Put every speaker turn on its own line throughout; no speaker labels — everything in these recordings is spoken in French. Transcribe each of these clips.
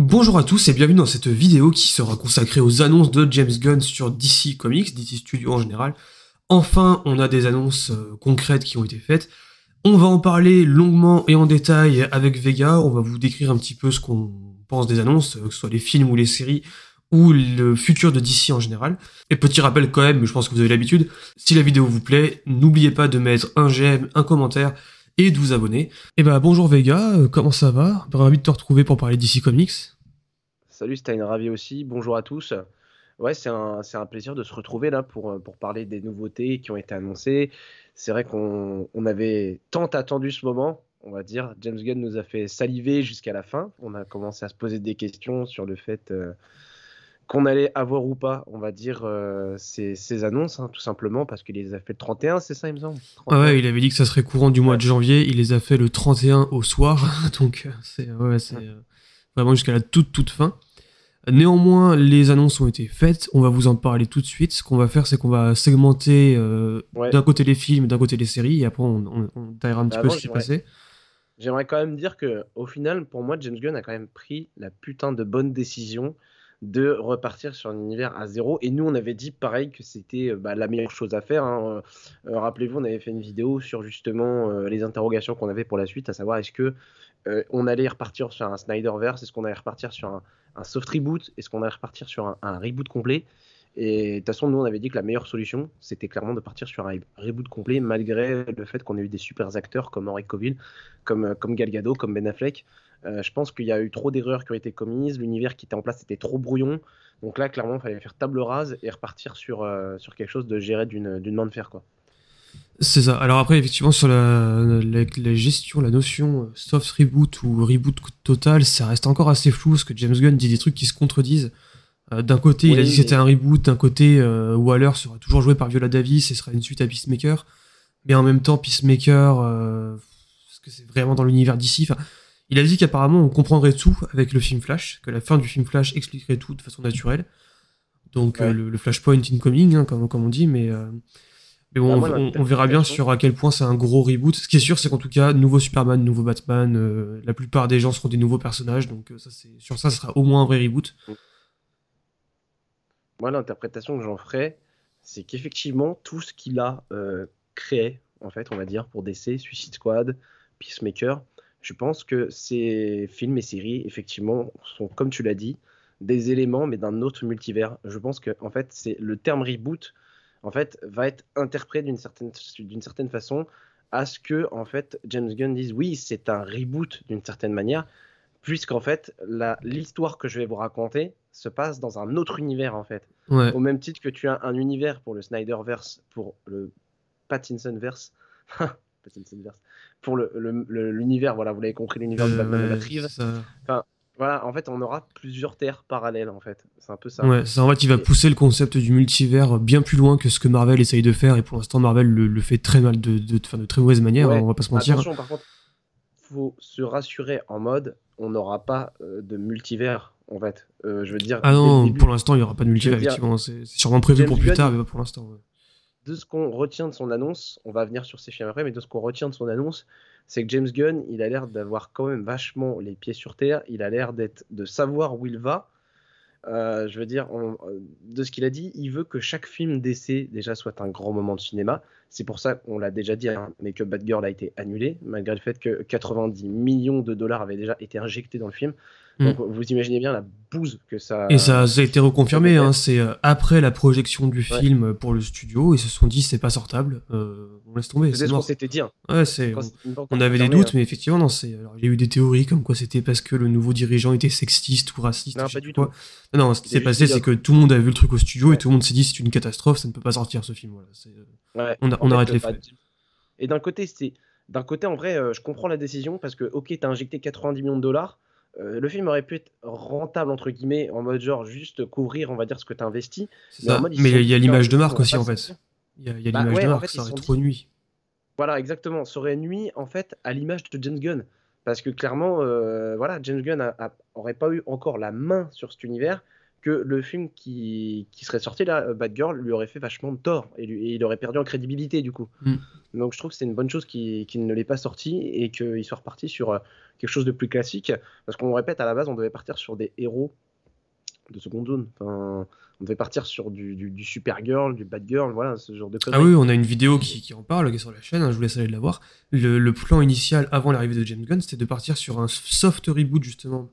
Bonjour à tous et bienvenue dans cette vidéo qui sera consacrée aux annonces de James Gunn sur DC Comics, DC Studios en général. Enfin, on a des annonces euh, concrètes qui ont été faites. On va en parler longuement et en détail avec Vega. On va vous décrire un petit peu ce qu'on pense des annonces, euh, que ce soit les films ou les séries, ou le futur de DC en général. Et petit rappel quand même, mais je pense que vous avez l'habitude, si la vidéo vous plaît, n'oubliez pas de mettre un j'aime, un commentaire et de vous abonner. Et bah bonjour Vega, euh, comment ça va? Ravi de te retrouver pour parler DC Comics.
Salut Stein, ravi aussi, bonjour à tous. Ouais, c'est un, un, plaisir de se retrouver là pour, euh, pour parler des nouveautés qui ont été annoncées. C'est vrai qu'on on avait tant attendu ce moment, on va dire. James Gunn nous a fait saliver jusqu'à la fin. On a commencé à se poser des questions sur le fait euh, qu'on allait avoir ou pas, on va dire, euh, ces, annonces, hein, tout simplement, parce qu'il les a fait le 31, c'est ça, il me semble?
Ouais, il avait dit que ça serait courant du mois de janvier, il les a fait le 31 au soir, donc euh, c'est ouais, euh, vraiment jusqu'à la toute, toute fin. Néanmoins, les annonces ont été faites, on va vous en parler tout de suite. Ce qu'on va faire, c'est qu'on va segmenter d'un côté les films, d'un côté les séries, et après on, on, un petit peu ce qui s'est passé.
J'aimerais quand même dire que, au final, pour moi, James Gunn a quand même pris la putain de bonne décision de repartir sur un univers à zéro. Et nous, on avait dit pareil que c'était euh, bah, la meilleure chose à faire. Hein. Euh, euh, rappelez-vous, on avait fait une vidéo sur justement les interrogations qu'on avait pour la suite, à savoir est-ce que on allait repartir sur un Snyderverse, est-ce qu'on allait repartir sur un, soft reboot, est-ce qu'on allait repartir sur un, reboot complet? Et de toute façon, nous, on avait dit que la meilleure solution, c'était clairement de partir sur un reboot complet, malgré le fait qu'on ait eu des super acteurs comme Henry Cavill, comme, comme Gal Gadot, comme Ben Affleck. Euh, je pense qu'il y a eu trop d'erreurs qui ont été commises, l'univers qui était en place était trop brouillon. Donc là, clairement, il fallait faire table rase et repartir sur, euh, sur quelque chose de géré d'une main de fer. quoi.
C'est ça. Alors après, effectivement, sur la, la, gestion, la notion euh, soft reboot ou reboot total, ça reste encore assez flou, parce que James Gunn dit des trucs qui se contredisent. d'un côté, il a dit que c'était un reboot, d'un côté, Waller sera toujours joué par Viola Davis et sera une suite à Peacemaker. Mais en même temps, Peacemaker, est-ce que c'est vraiment dans l'univers d'ici? Enfin, il a dit qu'apparemment on comprendrait tout avec le film Flash, que la fin du film Flash expliquerait tout de façon naturelle. Donc euh, le, Flashpoint incoming, hein, comme, comme, on dit, mais, euh, mais bon, bah, on, verra bien sur à quel point c'est un gros reboot. Ce qui est sûr, c'est qu'en tout cas, nouveau Superman, nouveau Batman, euh, la plupart des gens seront des nouveaux personnages, donc ça, sur ça, ce sera au moins un vrai reboot.
Moi, l'interprétation que j'en ferai, c'est qu'effectivement, tout ce qu'il a créé, en fait, on va dire, pour DC, Suicide Squad, Peacemaker, je pense que ces films et séries, effectivement, sont, comme tu l'as dit, des éléments, mais d'un autre multivers. Je pense que, en fait, c'est le terme reboot, en fait, va être interprété d'une certaine, d'une certaine façon à ce que, en fait, James Gunn dise oui, c'est un reboot d'une certaine manière, puisqu'en fait, l'histoire que je vais vous raconter se passe dans un autre univers, en fait. Au même titre que tu as un univers pour le Snyderverse, pour le Pattinsonverse. Pour l'univers, le, voilà, vous l'avez compris, l'univers de Batman euh, Enfin, voilà, en fait, on aura plusieurs terres parallèles, en fait. C'est un peu ça.
Ouais, c'est en fait, il va pousser le concept du multivers bien plus loin que ce que Marvel essaye de faire, et pour l'instant, Marvel le, fait très mal, de, de, de, très mauvaise manière, on va pas se mentir.
Attention, par contre, faut se rassurer en mode, on n'aura pas euh, de multivers, en fait. Euh, je veux dire.
Ah non, pour l'instant, il n'y aura pas de multivers, effectivement. C'est sûrement prévu pour plus tard, mais pas pour l'instant
de ce qu'on retient de son annonce, on va venir sur ces films après, mais de ce qu'on retient de son annonce, c'est que James Gunn, il a l'air d'avoir quand même vachement les pieds sur terre, il a l'air d'être de savoir où il va. Euh, je veux dire, de ce qu'il a dit, il veut que chaque film d'essai déjà soit un grand moment de cinéma. C'est pour ça qu'on l'a déjà dit, hein, mais que Bad Girl a été annulé, malgré le fait que 90 millions de dollars avaient déjà été injectés dans le film. Mm. Donc vous imaginez bien la bouse que ça.
Et ça, a été reconfirmé. Hein, c'est euh, après la projection du film pour le studio, ils se sont dit c'est pas sortable. Euh, on laisse tomber.
C'est ce qu'on s'était dit. Hein.
Ouais, c'est. On, avait des doutes, hein. mais effectivement non. C'est. il y a eu des théories comme quoi c'était parce que le nouveau dirigeant était sexiste ou raciste.
Non, pas du tout.
Non, ce qui s'est passé, c'est que tout le monde a vu le truc au studio et tout le monde s'est dit c'est une catastrophe, ça ne peut pas sortir ce film. Voilà, on, on arrête les faits.
Et d'un côté, c'est. D'un côté, en vrai, euh, je comprends la décision parce que, ok, t'as injecté 90 millions de dollars, euh, le film aurait pu être rentable entre guillemets en mode genre juste couvrir on va dire ce que tu investi
mais, il y a l'image de marque aussi en fait. il y a, bah l'image de marque ça aurait trop nuit.
Voilà exactement. Ça aurait nuit en fait à l'image de James Gunn. Parce que clairement euh, voilà James Gunn aurait pas eu encore la main sur cet univers que le film qui, qui serait sorti là, Bad Girl, lui aurait fait vachement de tort et, lui- et il aurait perdu en crédibilité du coup.
Mm.
Donc je trouve que c'est une bonne chose qu'il ne l'ait pas sorti et qu'il soit reparti sur euh, quelque chose de plus classique. Parce qu'on le répète, à la base, on devait partir sur des héros de seconde zone. Enfin, on devait partir sur du, du, du Supergirl, du Bad Girl, voilà, ce genre de
Ah
conneries.
oui, on a une vidéo qui, qui en parle, qui est sur la chaîne, hein, je vous laisse aller la voir. Le, le plan initial avant l'arrivée de James Gunn, c'était de partir sur un soft reboot justement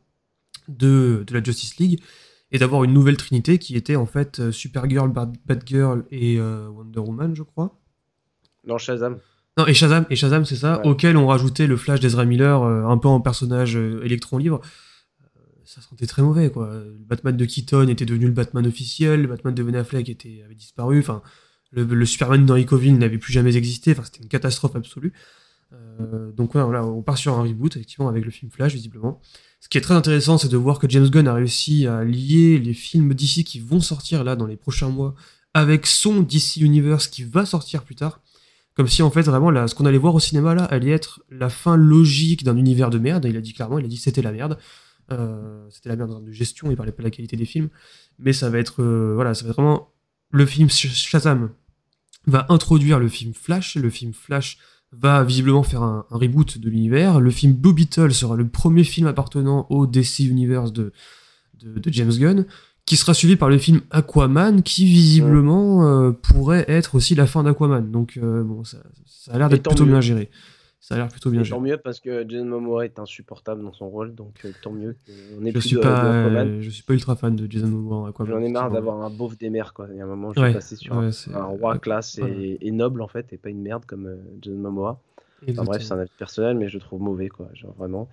de, de la Justice League et d'avoir une nouvelle trinité qui était en fait euh, Supergirl, Bad, Batgirl et euh, Wonder Woman, je crois.
Dans Shazam.
Non, et Shazam, et Shazam, c'est ça,
Ouais.
auquel on rajoutait le Flash d'Ezra Miller, euh, un peu en personnage euh, électron libre. Ça sentait très mauvais, quoi. Le Batman de Keaton était devenu le Batman officiel, le Batman de Ben Affleck était, avait disparu, enfin, le, le Superman d'Henry Cavill n'avait plus jamais existé, enfin, c'était une catastrophe absolue. Donc voilà, on part sur un reboot, effectivement, avec le film Flash, visiblement. Ce qui est très intéressant, c'est de voir que James Gunn a réussi à lier les films d'ici qui vont sortir là dans les prochains mois avec son DC Universe qui va sortir plus tard. Comme si en fait vraiment ce qu'on allait voir au cinéma là allait être la fin logique d'un univers de merde. Il a dit clairement, il a dit c'était la merde. Euh, c'était la merde de gestion, il parlait pas de la qualité des films. Mais ça va être euh, voilà, ça va être vraiment le film Sh- Shazam va introduire le film Flash. Le film Flash va visiblement faire un, un reboot de l'univers. Le film Blue Beetle sera le premier film appartenant au DC Universe de, de, de James Gunn, qui sera suivi par le film Aquaman, qui visiblement euh, pourrait être aussi la fin d'Aquaman. Donc euh, bon, ça, ça a l'air d'être plutôt
mieux.
bien géré. Ça a l'air plutôt bien
tant mieux parce que Jason Momoa est insupportable dans son rôle, donc euh, tant mieux. On est
Je
plus
suis
de,
pas,
de
euh, je suis pas ultra fan de Jason Momoa en Aquaman.
J'en ai marre d'avoir un beauf des mers, quoi. Il y a un moment, je suis passé sur un- roi classe et, noble, en fait, et pas une merde comme euh, Jason Momoa. Enfin, bref, c'est un avis personnel, mais je le trouve mauvais, quoi, genre vraiment.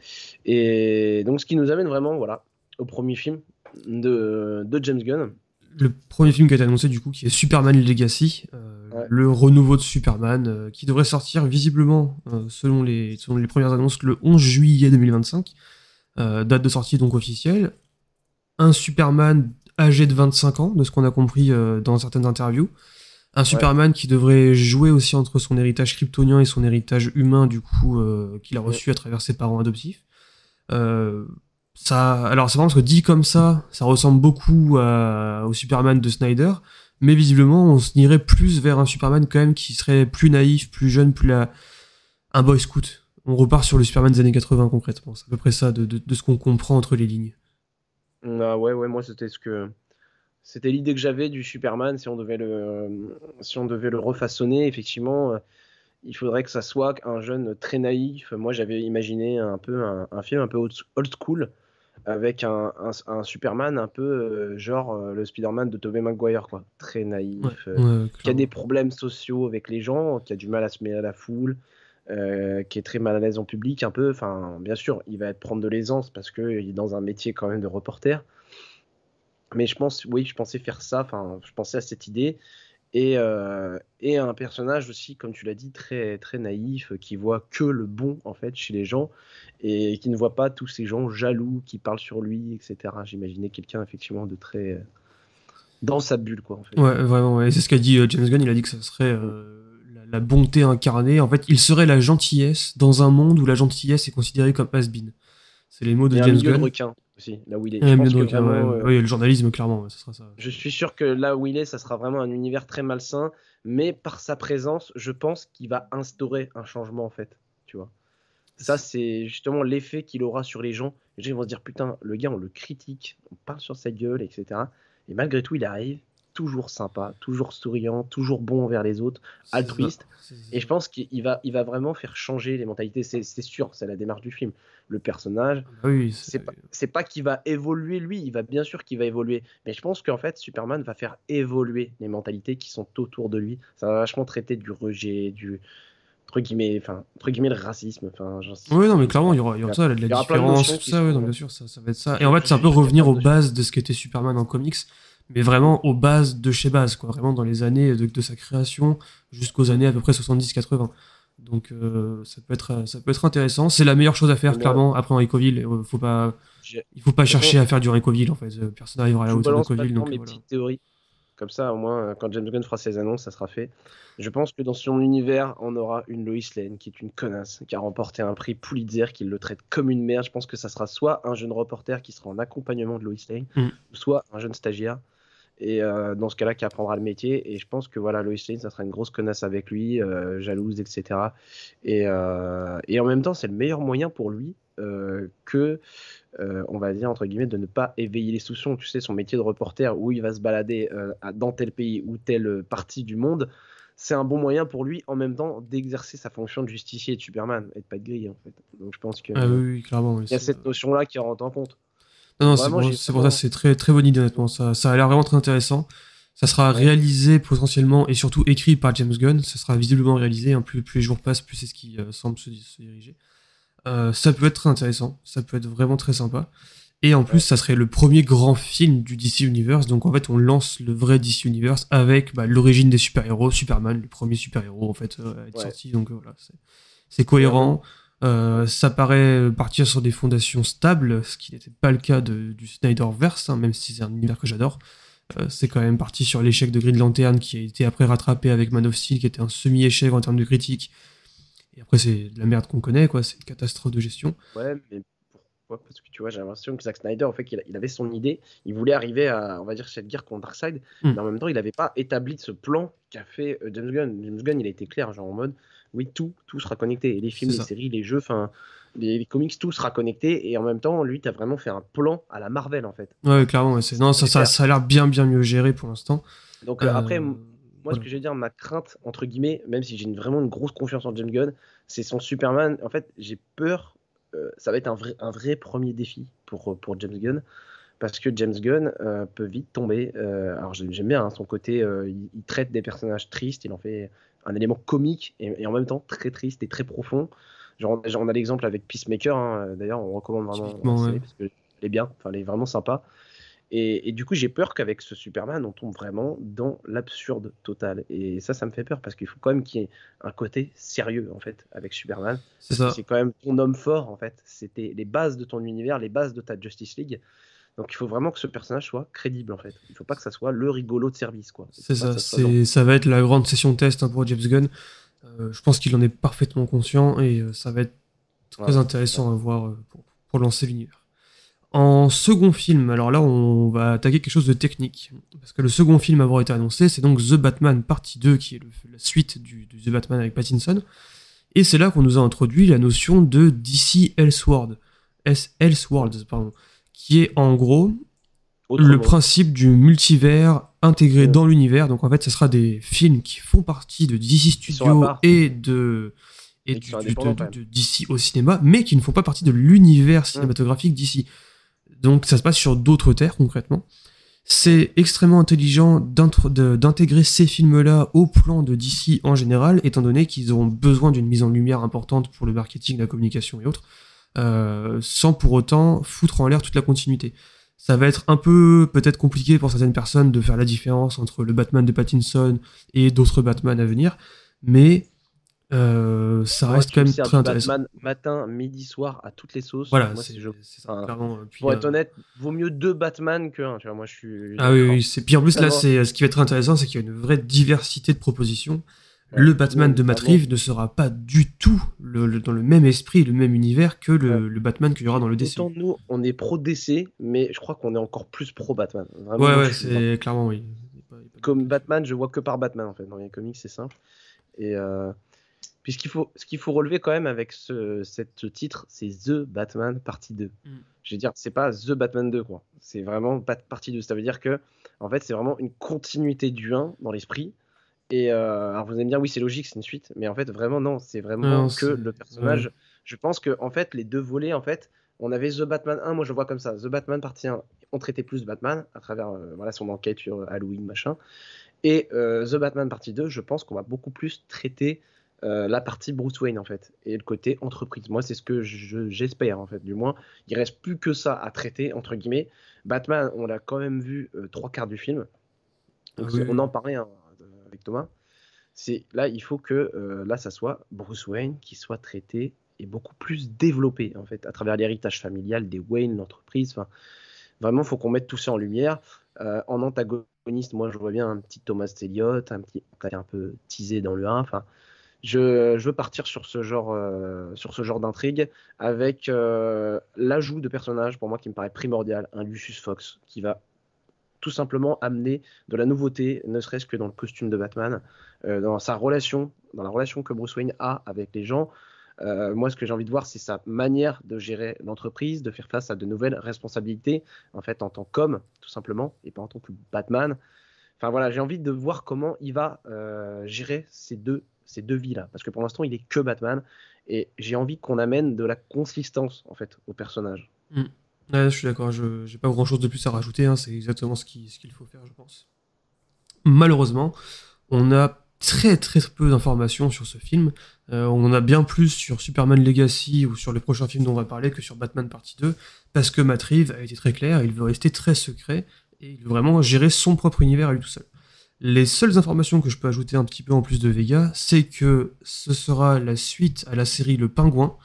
Et donc, ce qui nous amène vraiment, voilà, au premier film de, de James Gunn.
Le premier film qui a été annoncé du coup qui est Superman Legacy, euh,
Ouais.
le renouveau de Superman euh, qui devrait sortir visiblement euh, selon, les, selon les premières annonces le 11 juillet 2025, Euh, date de sortie donc officielle. Un Superman âgé de 25 ans, de ce qu'on a compris dans certaines interviews. Un Superman qui devrait jouer aussi entre son héritage kryptonien et son héritage humain du coup qu'il a reçu à travers ses parents adoptifs. Alors c'est marrant parce que dit comme ça, ça ressemble beaucoup au Superman de Snyder, mais visiblement on se irait plus vers un Superman quand même qui serait plus naïf, plus jeune, plus un boy scout. On repart sur le Superman des années 80 concrètement, c'est à peu près ça de, ce qu'on comprend entre les lignes.
Ah ouais, ouais, moi, c'était ce que. C'était l'idée que j'avais du Superman, si on devait le, si on devait le refaçonner, effectivement, euh, il faudrait que ça soit un jeune très naïf. Moi, j'avais imaginé un peu un, film un peu old school, avec un, un- un Superman un peu euh, genre euh, le Spider-Man de Tobey Maguire, quoi. Très naïf,
Ouais,
euh,
ouais,
qui a des problèmes sociaux avec les gens, qui a du mal à se mêler à la foule, qui est très mal à l'aise en public, un peu. Enfin, bien sûr, il va être prendre de l'aisance parce qu'il est dans un métier quand même de reporter. Mais je pense, oui, je pensais faire ça. Enfin, je pensais à cette idée et euh, et un personnage aussi, comme tu l'as dit, très très naïf, qui voit que le bon en fait chez les gens et qui ne voit pas tous ces gens jaloux qui parlent sur lui, etc. J'imaginais quelqu'un effectivement de très euh, dans sa bulle, quoi. En fait.
Ouais, vraiment, ouais. c'est ce qu'a dit euh, James Gunn, il a dit que ça serait euh, la, la bonté incarnée. En fait, il serait la gentillesse dans un monde où la gentillesse est considérée comme has-been. C'est les mots de
Et
James
de
Gunn.
requin aussi, là où il est. Je pense vraiment,
ouais.
euh,
Oui, le journalisme, clairement, ce sera ça.
Je suis sûr que là où il est, ça sera vraiment un univers très malsain, mais par sa présence, je pense qu'il va instaurer un changement en fait, tu vois. Ça, c'est justement l'effet qu'il aura sur les gens. Les gens vont se dire putain, le gars, on le critique, on parle sur sa gueule, etc. Et malgré tout, il arrive, toujours sympa, toujours souriant, toujours bon envers les autres, altruiste. Et je pense qu'il va, il va vraiment faire changer les mentalités. C'est sûr, c'est la démarche du film. Le personnage,
Ah oui,
c'est pas, pas qu'il va évoluer lui, il va bien sûr qu'il va évoluer, mais je pense qu'en fait Superman va faire évoluer les mentalités qui sont autour de lui. Ça va vachement traiter du rejet, du entre guillemets, enfin entre guillemets le racisme. Enfin,
Oui, non, mais clairement, il y aura, il y aura ça, la, la
y aura de
différence, tout ça, ouais, non, bien sûr, ça, ça va être ça. Et en fait, c'est un peu revenir aux
de
bases de ce qu'était Superman en comics, mais vraiment aux bases de chez base, quoi, vraiment dans les années de, de sa création jusqu'aux années à peu près 70-80. Donc, euh, ça, peut être, ça peut être intéressant. C'est la meilleure chose à faire, clairement, après Henry Cavill. euh, Faut pas, il faut pas chercher à faire du Cavill, en fait. Euh, Personne n'arrivera à la hauteur de
balance
Cavill,
maintenant
donc
mes
voilà.
petites théories. Comme ça, au moins, quand James Gunn fera ses annonces, ça sera fait. Je pense que dans son univers, on aura une Lois Lane qui est une connasse, qui a remporté un prix Pulitzer, qui le traite comme une merde. Je pense que ça sera soit un jeune reporter qui sera en accompagnement de Lois Lane, mm. soit un jeune stagiaire. Et euh, dans ce cas-là, qui apprendra le métier. Et je pense que voilà, Lois Lane, ça sera une grosse connasse avec lui, euh, jalouse, etc. Et, euh, et en même temps, c'est le meilleur moyen pour lui que on va dire, entre guillemets, de ne pas éveiller les soupçons. Tu sais, son métier de reporter, où il va se balader dans tel pays ou telle partie du monde, c'est un bon moyen pour lui, en même temps, d'exercer sa fonction de justicier de Superman, et de pas de grille, en fait. Donc je pense que
ah oui, clairement,
il y a cette notion-là qui rentre en compte.
Non, non c'est pour, ça, c'est très, très bonne idée, honnêtement. Ça, ça a l'air vraiment très intéressant. Ça sera réalisé potentiellement et surtout écrit par James Gunn. Ça sera visiblement réalisé. Hein. Plus, plus les jours passent, plus c'est ce qui euh, semble se, se diriger. Euh, ça peut être très intéressant, ça peut être vraiment très sympa. Et en plus, ça serait le premier grand film du DC Universe. Donc en fait, on lance le vrai DC Universe avec bah, l'origine des super-héros, Superman, le premier super-héros en fait euh, à être sorti. Donc voilà, c'est cohérent. Euh, ça paraît partir sur des fondations stables, ce qui n'était pas le cas de, du Snyderverse, hein, même si c'est un univers que j'adore. c'est quand même parti sur l'échec de Green Lantern qui a été après rattrapé avec Man of Steel, qui était un semi-échec en termes de critique, et après, c'est de la merde qu'on connaît, quoi. C'est une catastrophe de gestion.
Ouais, mais pourquoi Parce que tu vois, j'ai l'impression que Zack Snyder, en fait, il, avait son idée. Il voulait arriver à, on va dire, cette guerre contre Darkseid. Hmm. Mais en même temps, il n'avait pas établi ce plan qu'a fait euh, James Gunn. James Gunn, il a été clair, genre en mode, oui, tout, tout sera connecté. Et les films, les séries, les jeux, enfin. Les, comics, tout sera connecté et en même temps, lui, tu as vraiment fait un plan à la Marvel en fait.
Ouais, clairement. non, ça, ça, ça, a l'air bien, bien mieux géré pour l'instant.
Donc euh, après, euh, moi, ce que je veux dire, ma crainte, entre guillemets, même si j'ai vraiment une grosse confiance en James Gunn, c'est son Superman. En fait, j'ai peur. Euh, ça va être un vrai, un vrai premier défi pour, pour James Gunn. Parce que James Gunn euh, peut vite tomber. Euh, alors, j'aime bien hein, son côté. Il, traite des personnages tristes. Il en fait un élément comique et, en même temps très triste et très profond. Genre, on a l'exemple avec Peacemaker. Hein, d'ailleurs, on recommande vraiment la parce qu'elle est bien. Enfin, elle est vraiment sympa. Et, du coup, j'ai peur qu'avec ce Superman, on tombe vraiment dans l'absurde total. Et ça, ça me fait peur parce qu'il faut quand même qu'il y ait un côté sérieux en fait avec Superman. C'est quand même ton homme fort en fait. C'était les bases de ton univers, les bases de ta Justice League. Donc il faut vraiment que ce personnage soit crédible en fait. Il ne faut pas que ça soit le rigolo de service quoi.
C'est ça. ça, va être la grande session test hein, pour James Gunn. Euh, je pense qu'il en est parfaitement conscient et euh, ça va être très intéressant à voir euh, pour lancer l'univers. En second film, alors là on va attaquer quelque chose de technique, parce que le second film à avoir été annoncé, c'est donc The Batman Partie 2, qui est la suite du, The Batman avec Pattinson, et c'est là qu'on nous a introduit la notion de DC Elseworld, Elseworlds, pardon, qui est en gros le principe du multivers intégré dans l'univers, donc en fait ce sera des films qui font partie de DC Studios et de et de, DC au cinéma, mais qui ne font pas partie de l'univers cinématographique d'ici. Donc ça se passe sur d'autres terres concrètement. C'est extrêmement intelligent d'intégrer ces films-là au plan de DC en général, étant donné qu'ils auront besoin d'une mise en lumière importante pour le marketing, la communication et autres, euh, sans pour autant foutre en l'air toute la continuité. Ça va être un peu peut-être compliqué pour certaines personnes de faire la différence entre le Batman de Pattinson et d'autres Batman à venir, mais euh, ça reste quand même très intéressant. Batman
matin, midi, soir à toutes les sauces.
Voilà, c'est ça. Euh,
pour être euh, honnête, vaut mieux deux Batman que un. Tu vois, moi, je suis.
Ah oui, oui c'est. Puis en plus, là, c'est ce qui va être intéressant, c'est qu'il y a une vraie diversité de propositions. le Batman de Matt Reeves ne sera pas du tout le, dans le même esprit, le même univers que le, le Batman qu'il y aura dans le DC.
nous, on est pro DC, mais je crois qu'on est encore plus pro Batman.
Vraiment, ouais, ouais, c'est clairement oui.
Comme Batman, je vois que par Batman en fait. Dans les comics, c'est simple. Et euh, puis ce qu'il faut, ce qu'il faut relever quand même avec ce, cette titre, c'est The Batman partie 2. Mm. Je veux dire, c'est pas The Batman 2, quoi. C'est vraiment partie 2. Ça veut dire que, en fait, c'est vraiment une continuité du 1 dans l'esprit. Et euh, alors vous allez me dire, oui, c'est logique, c'est une suite. Mais en fait, vraiment, non. C'est vraiment que le personnage. Je pense que, en fait, les deux volets, en fait, on avait The Batman 1, moi je vois comme ça. The Batman partie 1, on traitait plus Batman à travers euh, voilà, son enquête sur Halloween, machin. Et euh, The Batman partie 2, je pense qu'on va beaucoup plus traiter euh, la partie Bruce Wayne en fait et le côté entreprise. Moi, c'est ce que j'espère en fait. Du moins, il reste plus que ça à traiter entre guillemets. Batman, on l'a quand même vu euh, trois quarts du film. On en parlait hein, avec Thomas. C'est là, il faut que euh, là, ça soit Bruce Wayne qui soit traité et beaucoup plus développé en fait à travers l'héritage familial des Wayne, l'entreprise. Enfin, vraiment, faut qu'on mette tout ça en lumière. en antagoniste, moi je vois bien un petit Thomas Elliott, un petit un peu teasé dans le 1. Enfin, je, veux partir sur ce genre, sur ce genre d'intrigue avec l'ajout de personnages pour moi qui me paraît primordial, un Lucius Fox qui va tout simplement amener de la nouveauté, ne serait-ce que dans le costume de Batman, dans sa relation, dans la relation que Bruce Wayne a avec les gens. Euh, moi, ce que j'ai envie de voir, c'est sa manière de gérer l'entreprise, de faire face à de nouvelles responsabilités, en fait, en tant qu'homme, tout simplement, et pas en tant que Batman. Enfin voilà, j'ai envie de voir comment il va euh, gérer ces deux, ces deux vies-là. Parce que pour l'instant, il est que Batman. Et j'ai envie qu'on amène de la consistance, en fait, au personnage.
Hmm. je suis d'accord, je n'ai pas grand-chose de plus à rajouter. Hein. c'est exactement ce qu'il faut faire, je pense. Malheureusement, on a très très peu d'informations sur ce film. Euh, on en a bien plus sur Superman Legacy ou sur les prochains films dont on va parler que sur Batman Partie 2, parce que Matt Reeves a été très clair, il veut rester très secret, et il veut vraiment gérer son propre univers à lui tout seul. Les seules informations que je peux ajouter un petit peu en plus de Vega, c'est que ce sera la suite à la série Le Pingouin,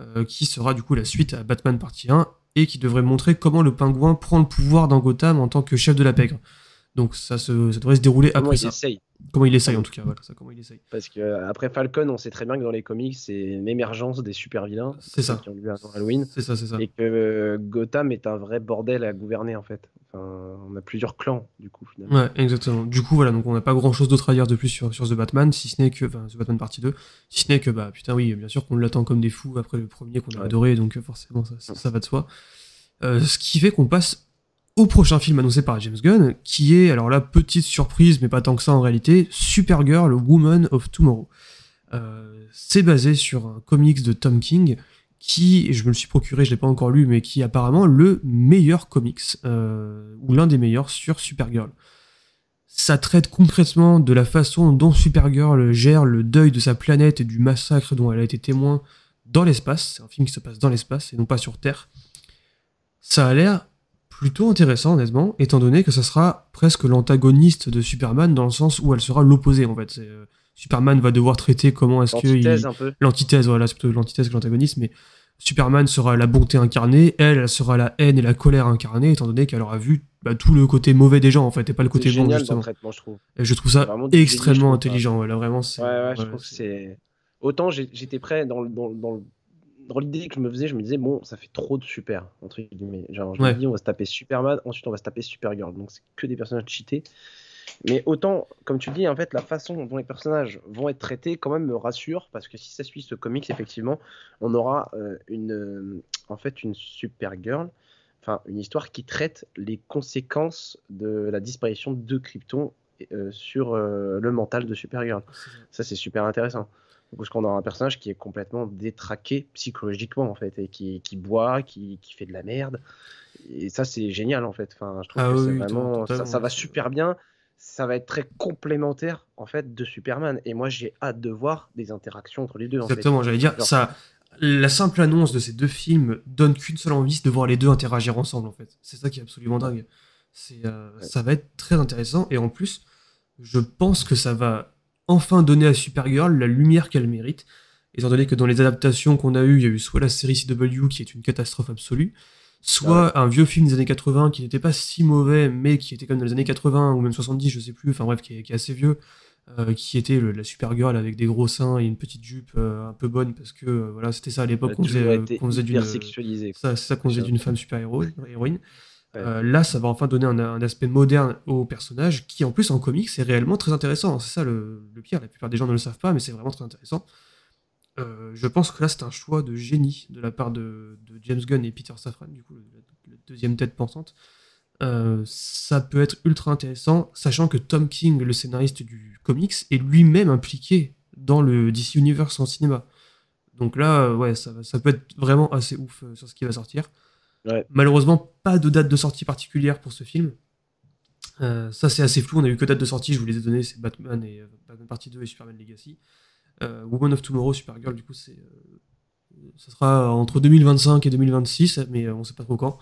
euh, qui sera du coup la suite à Batman Partie 1, et qui devrait montrer comment le pingouin prend le pouvoir dans Gotham en tant que chef de la pègre. Donc ça, se, ça devrait se dérouler après ça. Comment il essaye en tout cas, voilà, ça, comment il essaye.
Parce que euh, après Falcon, on sait très bien que dans les comics, c'est une émergence des super vilains.
C'est ça.
Qui ont Halloween.
C'est ça, c'est ça.
Et que euh, Gotham est un vrai bordel à gouverner en fait. Enfin, on a plusieurs clans du coup finalement.
Ouais, exactement. Du coup, voilà, donc on n'a pas grand chose d'autre à dire de plus sur, sur The Batman, si ce n'est que, enfin, The Batman partie 2, si ce n'est que, bah putain, oui, bien sûr qu'on l'attend comme des fous après le premier qu'on a adoré, donc euh, forcément ça, ça, va de soi. ce qui fait qu'on passe au prochain film annoncé par James Gunn, qui est, alors là, petite surprise, mais pas tant que ça en réalité, Supergirl, Woman of Tomorrow. Euh, c'est basé sur un comics de Tom King, qui, je me le suis procuré, je l'ai pas encore lu, mais qui est apparemment le meilleur comics, euh, ou l'un des meilleurs sur Supergirl. Ça traite concrètement de la façon dont Supergirl gère le deuil de sa planète et du massacre dont elle a été témoin dans l'espace. C'est un film qui se passe dans l'espace et non pas sur Terre. Ça a l'air plutôt intéressant, honnêtement, étant donné que ça sera presque l'antagoniste de Superman dans le sens où elle sera l'opposé, en fait. Euh, Superman va devoir traiter comment est-ce que.
L'antithèse, un peu.
L'antithèse, voilà, c'est plutôt l'antithèse que l'antagoniste, mais Superman sera la bonté incarnée, elle, elle sera la haine et la colère incarnée, étant donné qu'elle aura vu bah, tout le côté mauvais des gens, en fait, et pas le côté bon, justement.
je trouve.
Et je trouve ça extrêmement intelligent, voilà, vraiment.
Ouais, ouais, je trouve que c'est. Autant j'étais prêt dans, dans, dans le dans l'idée que je me faisais, je me disais, bon, ça fait trop de super, entre guillemets. Genre, je me dis, on va se taper Superman, ensuite on va se taper Supergirl. Donc, c'est que des personnages cheatés. Mais autant, comme tu dis, en fait, la façon dont les personnages vont être traités, quand même, me rassure, parce que si ça suit ce comics, effectivement, on aura euh, une, euh, en fait, une Supergirl, enfin, une histoire qui traite les conséquences de la disparition de Krypton euh, sur le mental de Supergirl. Ça, c'est super intéressant parce qu'on a un personnage qui est complètement détraqué psychologiquement en fait et qui, qui boit, qui, qui, fait de la merde. Et ça c'est génial en fait. Enfin, je trouve ah que c'est vraiment ça, ça, va super bien. Ça va être très complémentaire en fait de Superman. Et moi j'ai hâte de voir des interactions entre les deux.
Exactement, j'allais dire ça. La simple annonce de ces deux films donne qu'une seule envie, c'est de voir les deux interagir ensemble en fait. C'est ça qui est absolument dingue. C'est, euh, ça va être très intéressant et en plus, je pense que ça va enfin donner à Supergirl la lumière qu'elle mérite, étant donné que dans les adaptations qu'on a eues, il y a eu soit la série CW qui est une catastrophe absolue, soit un vieux film des années 80 qui n'était pas si mauvais, mais qui était comme dans les années 80 ou même 70, je sais plus, enfin bref, qui est, assez vieux, euh, qui était la Supergirl avec des gros seins et une petite jupe euh, un peu bonne, parce que euh, voilà, c'était ça à l'époque qu'on faisait,
faisait
d'une. Ça qu'on faisait d'une femme super héroïne. Euh, là, ça va enfin donner un, aspect moderne au personnage qui, en plus, en comics, c'est réellement très intéressant. C'est ça le, pire. La plupart des gens ne le savent pas, mais c'est vraiment très intéressant. Euh, je pense que là, c'est un choix de génie de la part de, James Gunn et Peter Safran, du coup, la, deuxième tête pensante. Euh, ça peut être ultra intéressant, sachant que Tom King, le scénariste du comics, est lui-même impliqué dans le DC Universe en cinéma. Donc là, ouais, ça, ça peut être vraiment assez ouf sur ce qui va sortir. Malheureusement, pas de date de sortie particulière pour ce film. Euh, ça, c'est assez flou. On a eu que date de sortie, je vous les ai donné, c'est Batman et euh, Batman Partie 2 et Superman Legacy. Euh, Woman of Tomorrow, Supergirl, du coup, c'est, ça sera entre 2025 et 2026, mais on sait pas trop quand.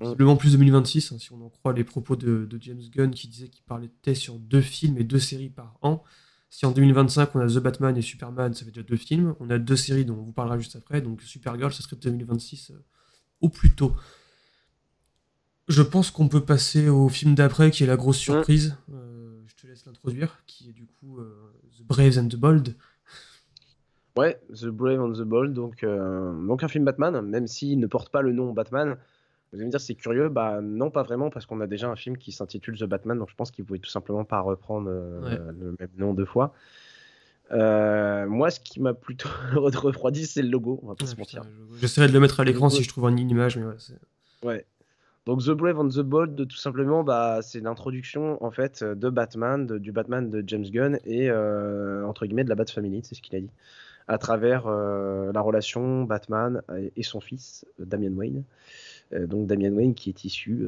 Visiblement plus 2026, hein, si on en croit les propos de, James Gunn qui disait qu'il parlait sur deux films et deux séries par an. Si en 2025 on a The Batman et Superman, ça fait déjà deux films. On a deux séries dont on vous parlera juste après. Donc Supergirl, ça serait 2026 au plus tôt. Je pense qu'on peut passer au film d'après, qui est la grosse surprise. Euh, je te laisse l'introduire, qui est du coup euh, The Brave and the Bold.
Ouais, The Brave and the Bold, donc, donc un film Batman, même s'il ne porte pas le nom Batman. Vous allez me dire c'est curieux, bah non pas vraiment parce qu'on a déjà un film qui s'intitule The Batman, donc je pense qu'il pouvait tout simplement pas reprendre le même nom deux fois. Euh, moi, ce qui m'a plutôt refroidi, c'est le logo. On va pas se mentir.
J'essaierai de le mettre à l'écran si je trouve une image, mais ouais.
ouais. Donc The Brave and the Bold, tout simplement, bah, c'est l'introduction en fait de Batman, du Batman de James Gunn et euh, entre guillemets de la Bat Family, c'est ce qu'il a dit, à travers euh, la relation Batman et, son fils Damian Wayne. donc Damian Wayne qui est issu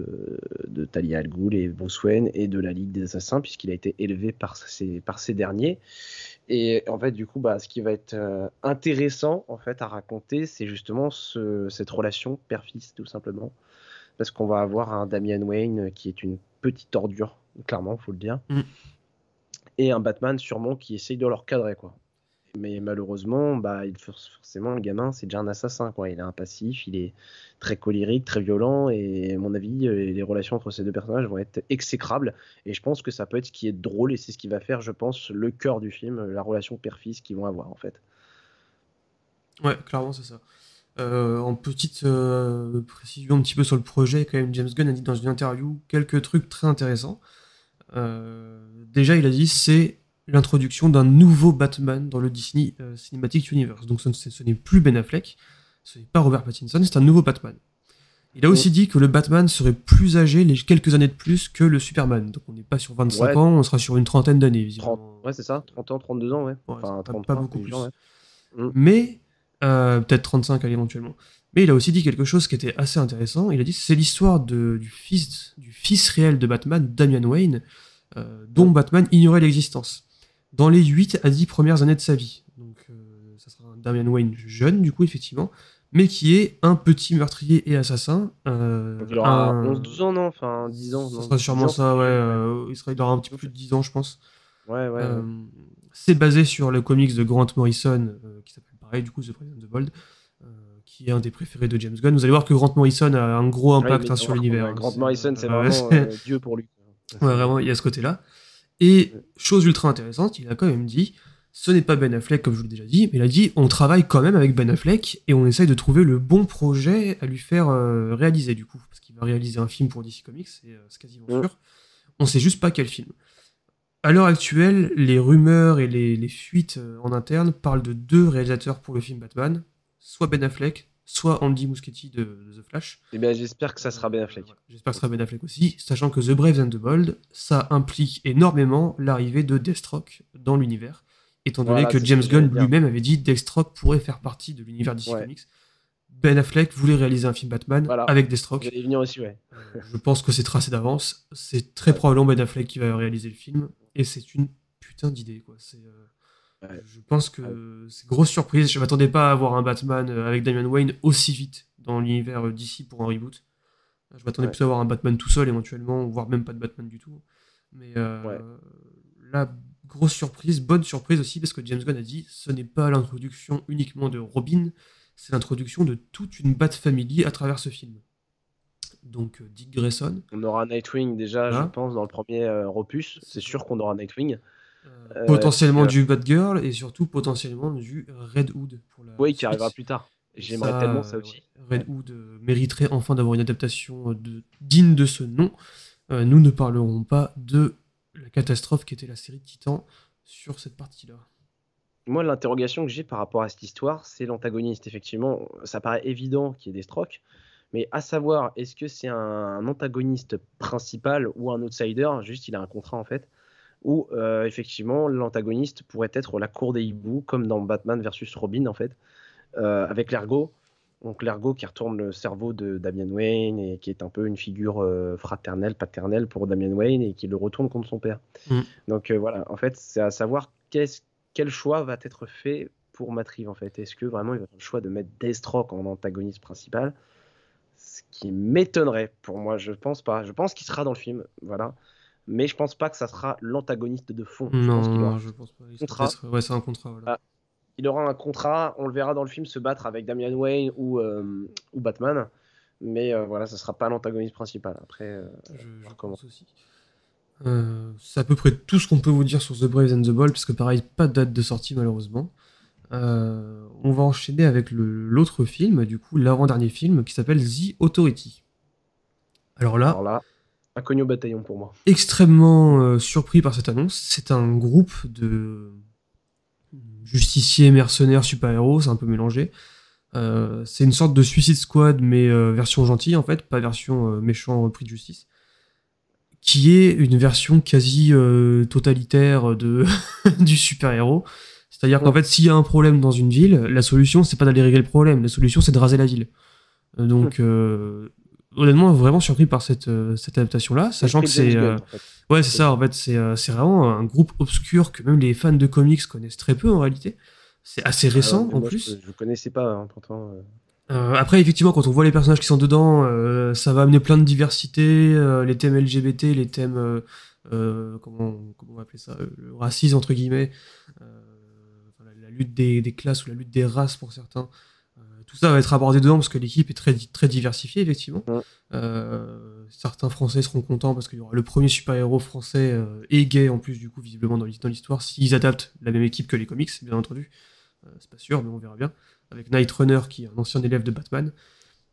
de Talia al Ghul et Bruce Wayne et de la Ligue des Assassins puisqu'il a été élevé par ces, par ces derniers et en fait, du coup, bah, ce qui va être euh, intéressant en fait à raconter, c'est justement cette relation père-fils, tout simplement, parce qu'on va avoir un Damian Wayne qui est une petite ordure, clairement, faut le dire, mm. et un Batman sûrement qui essaye de leur cadrer, quoi. Mais malheureusement, bah, forcément, le gamin, c'est déjà un assassin. Quoi. Il est un passif, il est très colérique, très violent. Et à mon avis, euh, les relations entre ces deux personnages vont être exécrables. Et je pense que ça peut être ce qui est drôle et c'est ce qui va faire, je pense, le cœur du film, la relation père-fils qu'ils vont avoir, en fait.
Ouais, clairement, c'est ça. Euh, en petite euh, précision un petit peu sur le projet, quand même, James Gunn a dit dans une interview quelques trucs très intéressants. déjà, il a dit c'est l'introduction d'un nouveau Batman dans le Disney euh, Cinematic Universe. Donc ce, n'est plus Ben Affleck, ce n'est pas Robert Pattinson, c'est un nouveau Batman. Il a aussi dit que le Batman serait plus âgé, les quelques années de plus, que le Superman. Donc on n'est pas sur 25 ans, on sera sur une trentaine d'années,
visiblement. Ouais, c'est ça, 30 ans, 32 ans, ouais. enfin,
pas, beaucoup plus. Mm. Mais, euh, peut-être 35 éventuellement. Mais il a aussi dit quelque chose qui était assez intéressant. Il a dit c'est l'histoire du fils, du fils réel de Batman, Damian Wayne, euh, dont Batman ignorait l'existence dans les 8 à 10 premières années de sa vie. Donc, euh, ça sera un Damian Wayne jeune, du coup, effectivement, mais qui est un petit meurtrier et assassin.
Euh, il aura 11-12 ans, non? Enfin, 10 ans.
Ça sera sûrement ça, ouais. Euh, il, sera, il aura un petit peu plus de 10 ans, je pense.
Ouais, ouais.
c'est basé sur le comics de Grant Morrison, qui s'appelle pareil, du coup, The President of the Bold qui est un des préférés de James Gunn. Vous allez voir que Grant Morrison a un gros impact hein, sur l'univers.
Grant Morrison, c'est vraiment Dieu pour lui.
Ouais, vraiment, il y a ce côté-là. Et chose ultra intéressante, il a quand même dit, ce n'est pas Ben Affleck comme je vous l'ai déjà dit, mais il a dit, on travaille quand même avec Ben Affleck et on essaye de trouver le bon projet à lui faire euh, réaliser du coup, parce qu'il va réaliser un film pour DC Comics, c'est euh, quasiment sûr. On sait juste pas quel film. À l'heure actuelle, les rumeurs et les, fuites euh, en interne parlent de deux réalisateurs pour le film Batman, soit Ben Affleck, soit Andy Muschietti de, The Flash.
Eh bien, j'espère que ça sera Ben Affleck.
j'espère que ça sera Ben Affleck aussi, sachant que The Brave and the Bold, ça implique énormément l'arrivée de Deathstroke dans l'univers, étant donné que James Gunn lui-même avait dit Deathstroke pourrait faire partie de l'univers DC Comics. Ben Affleck voulait réaliser un film Batman avec Deathstroke.
venir aussi, ouais.
Euh, je pense que c'est tracé d'avance. C'est très probablement Ben Affleck qui va réaliser le film, et c'est une putain d'idée, quoi. C'est. Euh, je pense que c'est grosse surprise. Je m'attendais pas à avoir un Batman euh, avec Damian Wayne aussi vite dans l'univers euh, d'ici pour un reboot. Je m'attendais plutôt à avoir un Batman tout seul éventuellement, voire même pas de Batman du tout. Mais euh, là, grosse surprise, bonne surprise aussi, parce que James Gunn a dit ce n'est pas l'introduction uniquement de Robin, c'est l'introduction de toute une Bat Family à travers ce film. Donc Dick Grayson.
On aura Nightwing déjà, je pense, dans le premier opus. C'est sûr qu'on aura Nightwing.
Euh, potentiellement du Batgirl et surtout potentiellement du Red Hood.
Pour la oui, qui arrivera plus tard. J'aimerais tellement ça aussi.
Red Hood euh, mériterait enfin d'avoir une adaptation euh, de, digne de ce nom. nous ne parlerons pas de la catastrophe qui était la série Titan sur cette partie-là.
Moi, l'interrogation que j'ai par rapport à cette histoire, c'est l'antagoniste. Effectivement, ça paraît évident qu'il y ait des strokes, mais à savoir, est-ce que c'est un antagoniste principal ou un outsider? Juste, il a un contrat en fait où euh, effectivement l'antagoniste pourrait être la cour des hiboux, comme dans Batman versus Robin en fait, euh, avec l'ergot. Donc l'ergot qui retourne le cerveau de Damian Wayne et qui est un peu une figure euh, fraternelle, paternelle pour Damian Wayne et qui le retourne contre son père. Mm. Donc voilà, en fait c'est à savoir quel choix va être fait pour Matrive en fait. Est-ce que vraiment il va faire le choix de mettre Deathstroke en antagoniste principal? Ce qui m'étonnerait pour moi, je pense pas. Je pense qu'il sera dans le film, voilà mais je pense pas que ça sera l'antagoniste de fond.
Non, je pense, je pense pas. Ouais, c'est un contrat.
Ah, il aura un contrat, on le verra dans le film se battre avec Damian Wayne ou, euh, ou Batman. Mais voilà, ça sera pas l'antagoniste principal. Après,
je, recommence aussi. c'est à peu près tout ce qu'on peut vous dire sur The Brave and the Bold, parce que pareil, pas de date de sortie malheureusement. on va enchaîner avec l'autre film, du coup, l'avant-dernier film, qui s'appelle The Authority. Alors là,
Alors là inconnu au bataillon pour moi.
Extrêmement surpris par cette annonce. C'est un groupe de justiciers, mercenaires, super-héros, c'est un peu mélangé. Euh, c'est une sorte de Suicide Squad, mais euh, version gentille en fait, pas version euh, méchant repris de justice, qui est une version quasi totalitaire de du super-héros. C'est-à-dire qu'en fait, s'il y a un problème dans une ville, la solution c'est pas d'aller régler le problème, la solution c'est de raser la ville. Donc, honnêtement, vraiment surpris par cette, cette adaptation-là, sachant que c'est Ouais, c'est ça, en fait, c'est euh, vraiment un groupe obscur que même les fans de comics connaissent très peu en réalité. C'est assez récent en plus.
Je, ne connaissais pas, hein, pourtant. Euh.
Euh, après, effectivement, quand on voit les personnages qui sont dedans, ça va amener plein de diversité, les thèmes LGBT, les thèmes, comment, comment on va appeler ça, le racisme entre guillemets, la, lutte des, des, classes ou la lutte des races pour certains tout ça va être abordé dedans parce que l'équipe est très, très diversifiée, effectivement. Euh, certains Français seront contents parce qu'il y aura le premier super-héros français euh, et gay en plus, du coup, visiblement dans l'histoire, s'ils adaptent la même équipe que les comics, bien entendu. Euh, c'est pas sûr, mais on verra bien. Avec Night Runner, qui est un ancien élève de Batman.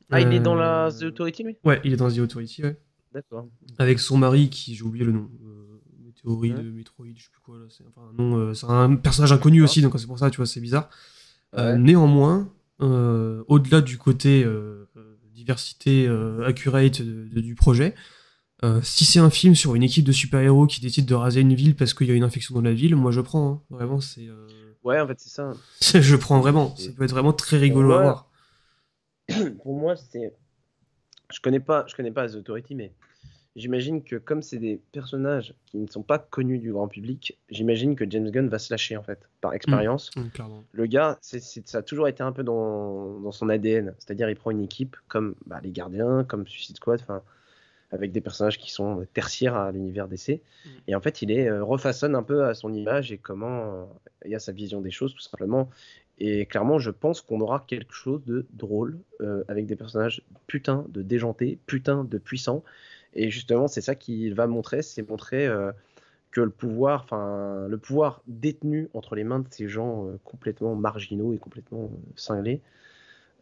Ah, il est dans la The Authority, lui?
Ouais, il est dans The Authority, ouais.
D'accord.
Avec son mari, qui, j'ai oublié le nom. Météorie de Metroid, je sais plus quoi, là. C'est un, un personnage inconnu aussi, donc c'est pour ça, tu vois, c'est bizarre. néanmoins, au-delà du côté euh, diversité euh, accurate du projet, si c'est un film sur une équipe de super-héros qui décide de raser une ville parce qu'il y a une infection dans la ville, moi je prends. Hein. Vraiment, c'est.
Ouais, en fait, c'est ça.
je prends vraiment. Ça peut être vraiment très rigolo à voir.
Pour moi, c'est. Je connais pas, je connais pas The Authority, mais j'imagine que comme c'est des personnages qui ne sont pas connus du grand public, j'imagine que James Gunn va se lâcher en fait, par expérience.
Mmh,
le gars, c'est, ça a toujours été un peu dans, dans son ADN, c'est-à-dire il prend une équipe comme bah, les Gardiens, comme Suicide Squad, enfin avec des personnages qui sont tertiaires à l'univers DC. Mmh. Et en fait, il est euh, refaçonne un peu à son image et comment euh, il a sa vision des choses tout simplement. Et clairement, je pense qu'on aura quelque chose de drôle euh, avec des personnages putain de déjantés, putain de puissants et justement, c'est ça qu'il va montrer, c'est montrer euh, que le pouvoir, enfin, le pouvoir détenu entre les mains de ces gens euh, complètement marginaux et complètement euh, cinglés,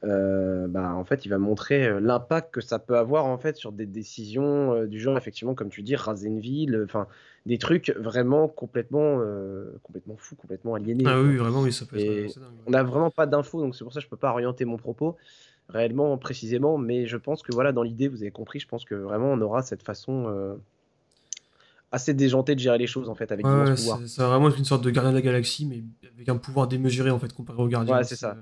bah, en fait, il va montrer l'impact que ça peut avoir en fait sur des décisions du genre, effectivement, comme tu dis, raser une ville, enfin, des trucs vraiment complètement, complètement fous, complètement aliénés.
Ah oui, vraiment, oui, ça peut
être. on n'a vraiment pas d'infos, donc c'est pour ça que je peux pas orienter mon propos réellement précisément, mais je pense que voilà, dans l'idée, vous avez compris, je pense que vraiment on aura cette façon euh, assez déjantée de gérer les choses en fait avec
ouais, pouvoir. Ça va vraiment être une sorte de gardien de la galaxie, mais avec un pouvoir démesuré en fait comparé aux gardiens.
Ouais, c'est ça.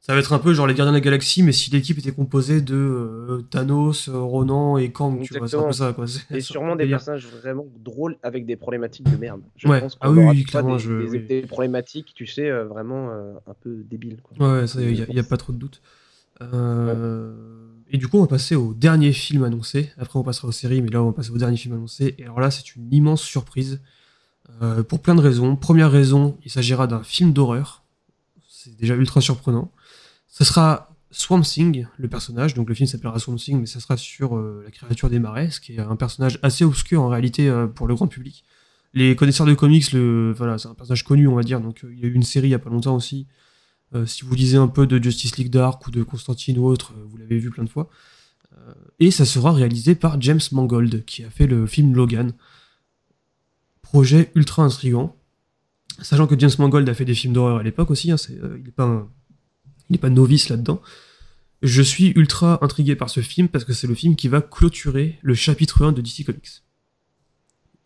Ça va être un peu genre les gardiens de la galaxie, mais si l'équipe était composée de euh, Thanos, Ronan et Kang, tu vois, c'est ça quoi.
Et sûrement des personnages vraiment drôles avec des problématiques de merde.
Je ouais. pense ah oui, clairement,
des,
je...
des, problématiques, tu sais, euh, vraiment un peu débiles.
Quoi. Ouais, il n'y a, a, pas trop de doute. Euh, et du coup, on va passer au dernier film annoncé. Après, on passera aux séries, mais là, on va passer au dernier film annoncé. Et alors là, c'est une immense surprise. Euh, pour plein de raisons. Première raison, il s'agira d'un film d'horreur. C'est déjà ultra surprenant. Ce sera Swamp Thing, le personnage. Donc le film s'appellera Swamp Thing, mais ça sera sur euh, la créature des marais, ce qui est un personnage assez obscur en réalité pour le grand public. Les connaisseurs de comics, le, voilà, c'est un personnage connu, on va dire. Donc il y a eu une série il y a pas longtemps aussi euh, si vous lisez un peu de Justice League Dark ou de Constantine ou autre, euh, vous l'avez vu plein de fois. Euh, et ça sera réalisé par James Mangold, qui a fait le film Logan. Projet ultra intrigant. Sachant que James Mangold a fait des films d'horreur à l'époque aussi, hein, il n'est pas, novice là-dedans. Je suis ultra intrigué par ce film parce que c'est le film qui va clôturer le chapitre 1 de DC Comics.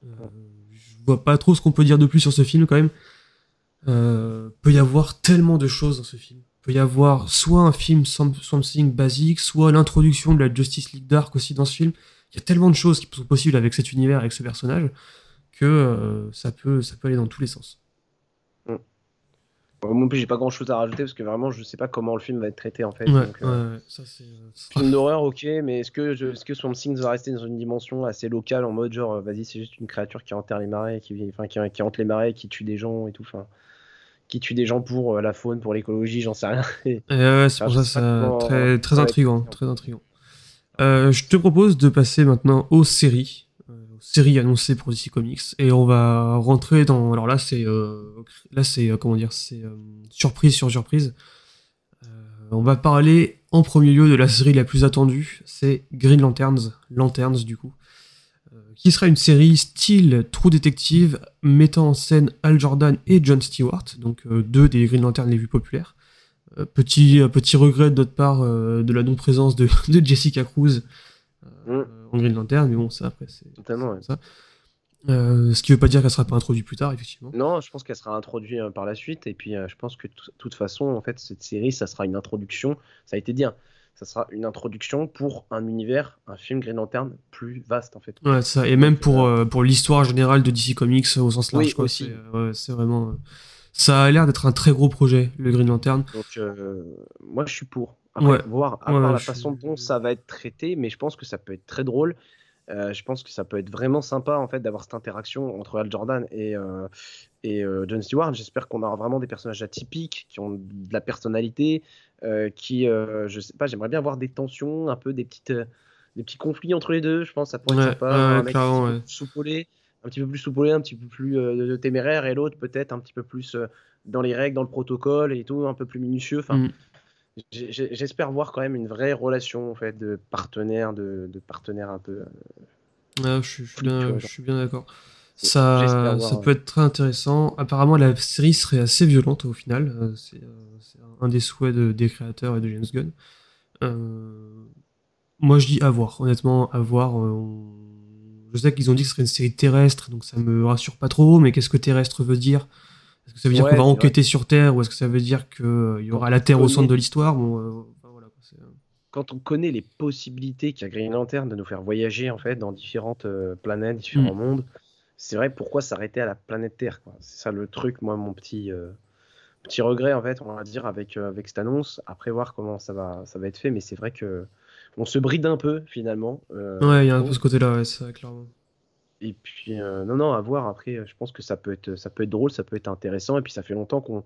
je vois pas trop ce qu'on peut dire de plus sur ce film quand même. Euh, peut y avoir tellement de choses dans ce film. Peut y avoir soit un film something basique, soit l'introduction de la Justice League Dark aussi dans ce film. Il y a tellement de choses qui sont possibles avec cet univers, avec ce personnage, que euh, ça, peut, ça peut aller dans tous les sens.
Mm. Bon, moi, j'ai pas grand chose à rajouter parce que vraiment, je sais pas comment le film va être traité en fait.
Ouais, euh, ça,
film d'horreur, ok, mais est-ce que, je, est-ce que Swamp Thing va rester dans une dimension assez locale en mode genre, vas-y, c'est juste une créature qui enterre les marais, qui, enfin, qui, qui hante les marais, qui tue des gens et tout. Enfin, qui tue des gens pour euh, la faune, pour l'écologie, j'en sais rien.
ouais, c'est pour ça, c'est très, très intriguant, très intriguant. je te propose de passer maintenant aux séries série annoncée pour DC Comics et on va rentrer dans alors là c'est euh, là c'est euh, comment dire c'est euh, surprise sur surprise on va parler en premier lieu de la série la plus attendue c'est Green Lanterns Lanterns du coup qui sera une série style True Detective mettant en scène Al Jordan et John Stewart donc deux des Green Lanterns les plus populaires petit petit regret de notre part de la non présence de, de Jessica Cruz mm en Green Lantern, mais bon, ça après, c'est.
Totalement,
ça. Euh, ce qui veut pas dire qu'elle sera pas introduite plus tard, effectivement.
Non, je pense qu'elle sera introduite euh, par la suite, et puis euh, je pense que de toute façon, en fait, cette série, ça sera une introduction, ça a été dit, hein, ça sera une introduction pour un univers, un film Green Lantern plus vaste, en fait.
Ouais, ça, et même pour, pour l'histoire générale de DC Comics au sens large, quoi. C'est vraiment. ça a l'air d'être un très gros projet, le Green Lantern.
Donc, moi, je suis pour voir à part la façon dont ça va être traité, mais je pense que ça peut être très drôle. Euh, je pense que ça peut être vraiment sympa en fait d'avoir cette interaction entre Al Jordan et, euh, et euh, John Stewart. J'espère qu'on aura vraiment des personnages atypiques qui ont de la personnalité, qui, je sais pas, j'aimerais bien avoir des tensions, un peu des petites, des petits conflits entre les deux. Je pense que ça pourrait être sympa. un mec un petit peu plus soupolé, un petit peu plus téméraire, et l'autre peut-être un petit peu plus dans les règles, dans le protocole et tout, un peu plus minutieux. Enfin, mm. J'espère voir quand même une vraie relation en fait, de partenaire, de, de partenaire un peu.
Euh, je, suis, bien, je suis bien d'accord. Ça, ça peut être très intéressant. Apparemment, la série serait assez violente au final. Euh, c'est un des souhaits des créateurs et de James Gunn. Euh, moi, je dis à voir. Honnêtement, à voir. Je sais qu'ils ont dit que ce serait une série terrestre, donc ça me rassure pas trop. Mais qu'est-ce que terrestre veut dire? Est-ce que ça veut dire qu'on va enquêter sur Terre ou est-ce que ça veut dire qu'il euh, y aura la Terre au centre de l'histoire bon, euh, voilà,
euh. Quand on connaît les possibilités qu'a Green Lantern de nous faire voyager en fait dans différentes planètes, différents mm. mondes, c'est vrai pourquoi s'arrêter à la planète Terre C'est ça le truc, moi, mon petit, petit regret en fait, on va dire avec, avec cette annonce. Après voir comment ça va, ça va être fait, mais c'est vrai que on se bride un peu finalement.
ouais, il y a un peu ce côté-là, ouais, c'est clairement.
Et puis, euh, non, non, à voir. Après, je pense que ça peut être, ça peut être drôle, ça peut être intéressant. Et puis, ça fait longtemps qu'on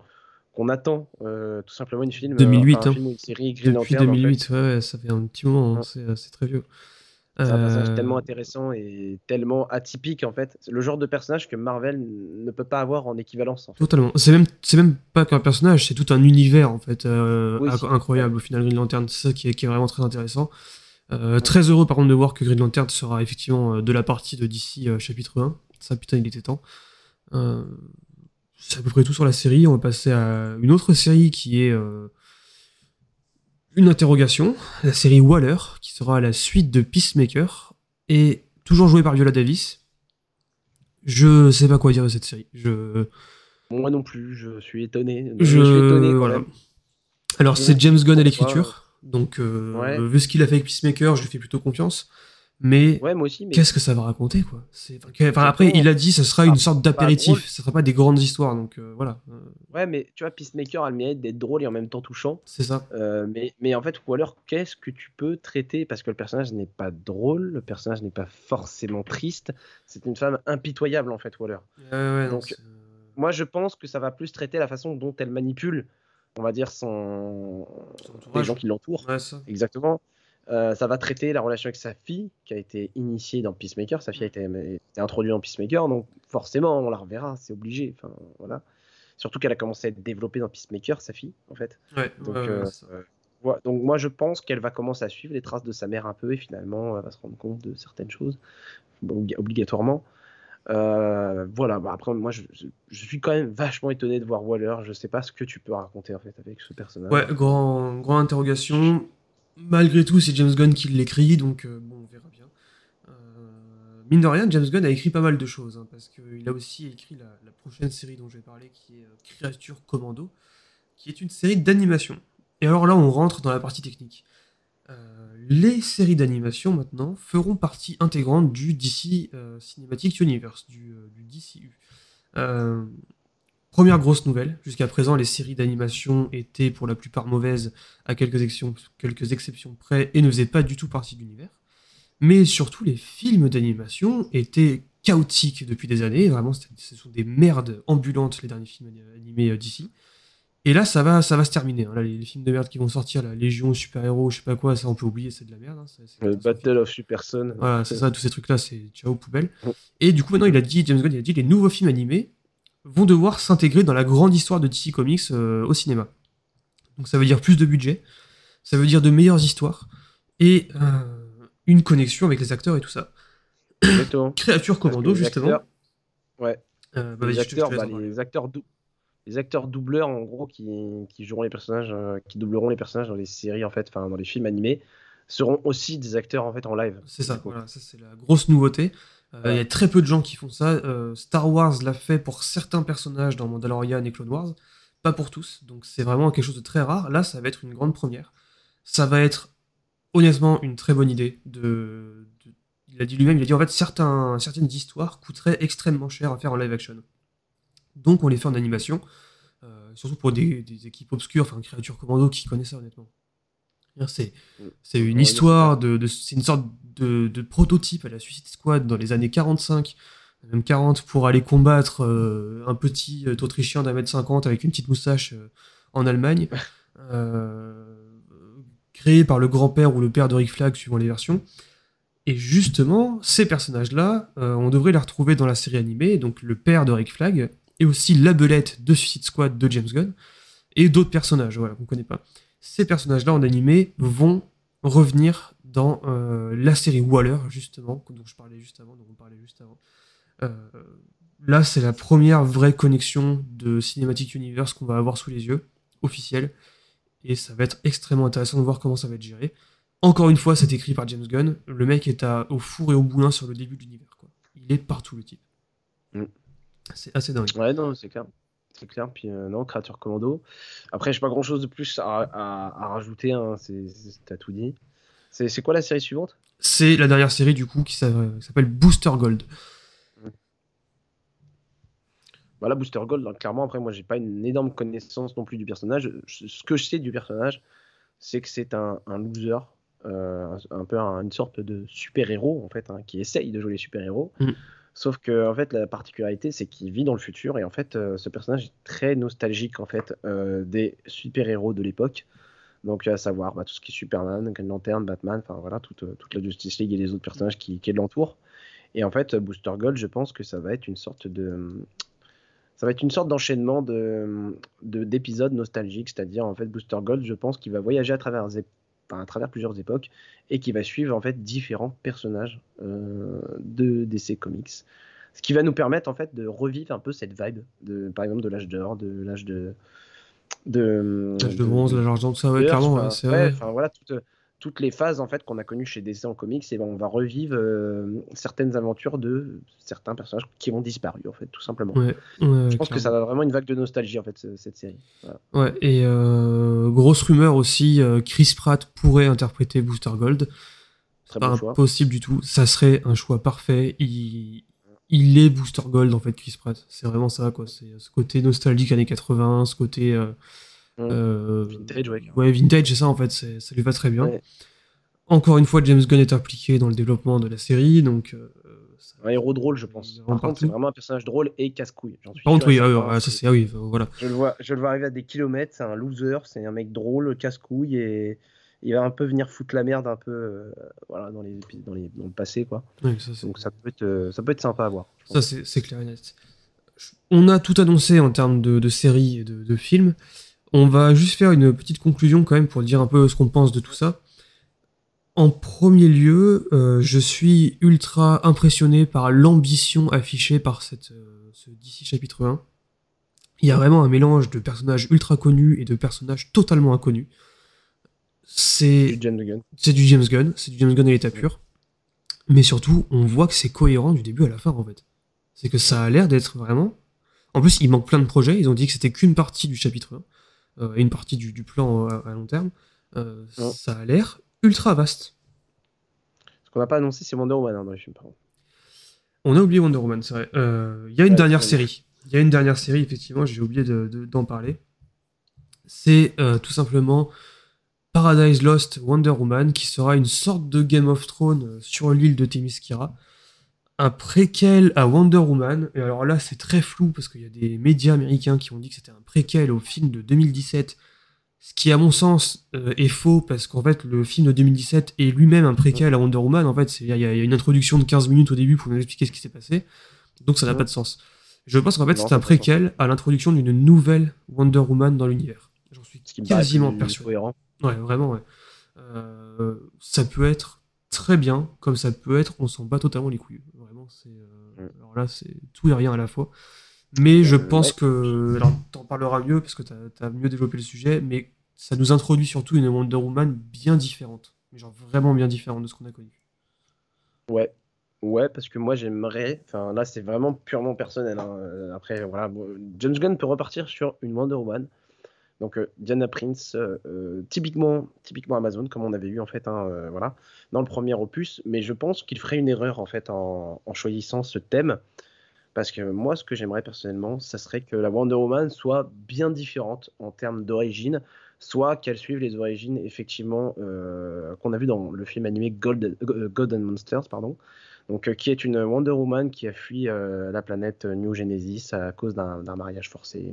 qu'on attend euh, tout simplement une film,
2008,
un, hein. film, une série
Green Depuis 2008, ouais, ça fait un petit moment, hein, c'est très vieux.
C'est un personnage euh, tellement intéressant et tellement atypique en fait. Le genre de personnage que Marvel ne peut pas avoir en équivalence. En fait.
Totalement. C'est même, même pas qu'un personnage, c'est tout un univers en fait incroyable au final Green Lantern. C'est ça qui est, qui est, vraiment très intéressant. Euh, très heureux par contre de voir que Green Lantern sera effectivement euh, de la partie de DC euh, chapitre 1. Ça putain il était temps. c'est à peu près tout sur la série. On va passer à une autre série qui est une interrogation. La série Waller, qui sera la suite de Peacemaker. Et toujours jouée par Viola Davis. Je sais pas quoi dire de cette série. Je...
Moi non plus, je suis étonné. Je, suis étonné
Alors c'est James Gunn à l'écriture. Donc, euh, vu ce qu'il a fait avec Peacemaker, je lui fais plutôt confiance. Mais, qu'est-ce que ça va raconter, quoi? Enfin, Après, il a dit ce sera une sorte d'apéritif, ce sera pas des grandes histoires, donc euh, voilà.
Ouais, mais tu vois, Peacemaker a le mérite d'être drôle et en même temps touchant.
C'est ça.
Euh, mais, mais en fait, ou alors, qu'est-ce que tu peux traiter? Parce que le personnage n'est pas drôle, le personnage n'est pas forcément triste, c'est une femme impitoyable, en fait, Waller.
Ouais,
donc, moi, je pense que ça va plus traiter la façon dont elle manipule on va dire, son, les gens qui l'entourent. Exactement. Euh, ça va traiter la relation avec sa fille, qui a été initiée dans Peacemaker. Sa fille a été, introduite dans Peacemaker, donc forcément, on la reverra, c'est obligé. Enfin, voilà. Surtout qu'elle a commencé à être développée dans Peacemaker, sa fille, en fait.
donc, euh,
euh, donc, moi, je pense qu'elle va commencer à suivre les traces de sa mère un peu, et finalement, elle va se rendre compte de certaines choses, obligatoirement. Euh, voilà, bah après, moi je, suis quand même vachement étonné de voir Waller. Je sais pas ce que tu peux raconter en fait avec ce personnage.
Ouais, grand, grand interrogation. Malgré tout, c'est James Gunn qui l'écrit, donc euh, bon, on verra bien. Euh, mine de rien, James Gunn a écrit pas mal de choses, hein, parce qu'il a aussi écrit la, la, prochaine série dont je vais parler, qui est Créature Commando, qui est une série d'animation. Et alors là, on rentre dans la partie technique. Euh, les séries d'animation maintenant feront partie intégrante du DC euh, Cinematic Universe, du, euh, DCU. Première grosse nouvelle, jusqu'à présent les séries d'animation étaient pour la plupart mauvaises à quelques exceptions, quelques exceptions près et ne faisaient pas du tout partie de l'univers. Mais surtout les films d'animation étaient chaotiques depuis des années, vraiment ce sont des merdes ambulantes les derniers films animés d'ici. Et là, ça va, ça va se terminer. hein. Là, les, les films de merde qui vont sortir, la Légion, super-héros, je sais pas quoi, ça on peut oublier, c'est de la merde. hein.
Battle of Super Son.
Voilà, c'est ça, tous ces trucs-là, c'est ciao, poubelle.
Ouais.
Et du coup, maintenant, il a dit, James Gunn, il a dit, les nouveaux films animés vont devoir s'intégrer dans la grande histoire de DC Comics euh, au cinéma. Donc ça veut dire plus de budget, ça veut dire de meilleures histoires, et euh, une connexion avec les acteurs et tout ça. Créature Commando, justement.
acteurs- Ouais.
Euh, bah,
les acteurs, bah, les acteurs dou- les acteurs doubleurs en gros qui, qui joueront les personnages, euh, qui doubleront les personnages dans les séries en fait, enfin dans les films animés, seront aussi des acteurs en fait en live.
C'est ça, voilà, ça c'est la grosse nouveauté. Euh, Il
Ouais.
y a très peu de gens qui font ça. Euh, Star Wars l'a fait pour certains personnages dans Mandalorian et Clone Wars, pas pour tous. Donc c'est vraiment quelque chose de très rare. Là, ça va être une grande première. Ça va être honnêtement une très bonne idée. De, de- il a dit lui-même, il a dit en fait certains, certaines histoires coûteraient extrêmement cher à faire en live action. Donc on les fait en animation, euh, surtout pour des, des équipes obscures, enfin créatures commando qui connaissent ça honnêtement. C'est
Mm.
une histoire de, de- c'est une sorte de, de prototype à la Suicide Squad dans les années 45, même 40, pour aller combattre euh, un petit euh, Autrichien d'un mètre 50 avec une petite moustache euh, en Allemagne, créé par le grand-père ou le père de Rick Flag suivant les versions. Et justement, ces personnages-là, euh, on devrait les retrouver dans la série animée, donc le père de Rick Flag, et aussi la belette de Suicide Squad de James Gunn, et d'autres personnages, voilà, qu'on connaît pas. Ces personnages-là en animé vont revenir dans euh, la série Waller, justement, dont je parlais juste avant, dont on parlait juste avant. Euh, là, c'est la première vraie connexion de Cinematic Universe qu'on va avoir sous les yeux, officielle, et ça va être extrêmement intéressant de voir comment ça va être géré. Encore une fois, c'est écrit par James Gunn. Le mec est à, au four et au boulin sur le début de l'univers. quoi. Il est partout, le type.
Mm.
C'est assez dingue.
Ouais, non, c'est clair. C'est clair. Puis euh, non, créature commando. Après, j'ai pas grand chose de plus à, à- à rajouter. Hein. T'as tout dit. C'est, quoi la série suivante?
C'est la dernière série, du coup, qui s'a- qui s'appelle Booster Gold.
Voilà, Booster Gold. donc, clairement, après, moi, j'ai pas une énorme connaissance non plus du personnage. Je- Ce que je sais du personnage, c'est que c'est un, un loser, euh, un, un peu un- une sorte de super-héros, en fait, hein, qui essaye de jouer les super-héros.
Mm.
Sauf que, en fait, la particularité, c'est qu'il vit dans le futur. Et en fait, euh, ce personnage est très nostalgique, en fait, euh, des super-héros de l'époque. Donc, à savoir bah, tout ce qui est Superman, Green Lantern, Batman, enfin voilà, toute, euh, toute la Justice League et les autres personnages qui, qui l'entourent. Et en fait, Booster Gold, je pense que ça va être une sorte de. Ça va être une sorte d'enchaînement de, de- d'épisodes nostalgiques, c'est-à-dire en fait Booster Gold, je pense qu'il va voyager à travers, enfin, à travers plusieurs époques et qui va suivre en fait différents personnages euh, de DC Comics, ce qui va nous permettre en fait de revivre un peu cette vibe de, par exemple, de l'âge d'or, de l'âge de, de,
L'âge de bronze, l'âge d'argent, tout ça, ouais, clairement, ouais, c'est
ouais,
vrai.
enfin, voilà, toutes, toutes les phases en fait qu'on a connues chez DC en comics, et ben, on va revivre euh, certaines aventures de certains personnages qui ont disparu en fait, tout simplement.
Ouais, ouais,
Je pense que ça a vraiment une vague de nostalgie en fait ce- cette série. Voilà.
Ouais, et euh, grosse rumeur aussi, euh, Chris Pratt pourrait interpréter Booster Gold.
Très
Pas
bon choix.
impossible du tout. Ça serait un choix parfait. Il, il est Booster Gold en fait, Chris Pratt. C'est vraiment ça, quoi. C'est ce côté nostalgique années 80, ce côté. Euh,
Mm.
euh,
Vintage, ouais.
Ouais, vintage, c'est ça en fait. c'est- Ça lui va très bien.
Ouais.
Encore une fois, James Gunn est impliqué dans le développement de la série, donc. euh, ça-
Un héros drôle, je pense. Par contre, c'est vraiment un personnage drôle et casse-couille.
Par contre, oui, ah, ah, ça c'est ah oui, voilà.
Je le vois, je le vois arriver à des kilomètres. C'est un loser, c'est un mec drôle, casse-couille et il va un peu venir foutre la merde un peu, euh, voilà, dans les dans les dans le passé quoi.
Ouais, ça, c'est-
Donc ça peut être, euh, ça peut être sympa à voir.
Ça, c'est c'est clair et net. On a tout annoncé en termes de, de séries et de, de films. On va juste faire une petite conclusion quand même pour dire un peu ce qu'on pense de tout ça. En premier lieu, euh, je suis ultra impressionné par l'ambition affichée par cette, euh, ce DC chapitre 1. Il y a vraiment un mélange de personnages ultra connus et de personnages totalement inconnus. C'est
Du James Gunn.
c'est du James Gunn, c'est du James Gunn à l'état pur. Mais surtout, on voit que c'est cohérent du début à la fin, en fait. C'est que ça a l'air d'être vraiment. En plus, il manque plein de projets. Ils ont dit que c'était qu'une partie du chapitre 1 euh, et une partie du, du plan euh, à, à long terme. Euh,
Ouais.
Ça a l'air ultra vaste.
Ce qu'on n'a pas annoncé, c'est Wonder Woman hein, dans les films. Par contre.
On a oublié Wonder Woman, c'est vrai. Euh, Il y a une
Ouais,
dernière série. Il y a une dernière série, effectivement, j'ai oublié de- de- d'en parler. C'est euh, tout simplement Paradise Lost Wonder Woman, qui sera une sorte de Game of Thrones euh, sur l'île de Themyscira. Un préquel à Wonder Woman. Et alors là, c'est très flou parce qu'il y a des médias américains qui ont dit que c'était un préquel au film de 2017. Ce qui, à mon sens, euh, est faux parce qu'en fait, le film de 2017 est lui-même un préquel à Wonder Woman. En fait, il y, a une introduction de 15 minutes au début pour nous expliquer ce qui s'est passé. Donc ça n'a pas de sens. Je pense qu'en fait, c'est un préquel à l'introduction d'une nouvelle Wonder Woman dans l'univers. J'en suis quasiment persuadé. Ouais, vraiment, ouais. Euh, ça peut être très bien, comme ça peut être, on s'en bat totalement les couilles. Vraiment, c'est. Euh, mm. Alors là, c'est tout et rien à la fois. Mais je euh, pense que. Alors, t'en parleras mieux parce que t'as as mieux développé le sujet, mais ça nous introduit surtout une Wonder Woman bien différente. Mais genre vraiment bien différente de ce qu'on a connu.
Ouais. Ouais, parce que moi j'aimerais. Enfin, là, c'est vraiment purement personnel. Hein. Après, voilà. James Gunn peut repartir sur une Wonder Woman donc euh, Diana Prince, euh, euh, typiquement, Amazon, comme on avait eu en fait, hein, voilà, dans le premier opus. Mais je pense qu'il ferait une erreur en fait en, choisissant ce thème, parce que moi, ce que j'aimerais personnellement, ça serait que la Wonder Woman soit bien différente en termes d'origine, soit qu'elle suive les origines effectivement qu'on a vu dans le film animé Gold, God and Monsters, pardon. Donc, qui est une Wonder Woman qui a fui la planète New Genesis à cause d'un mariage forcé.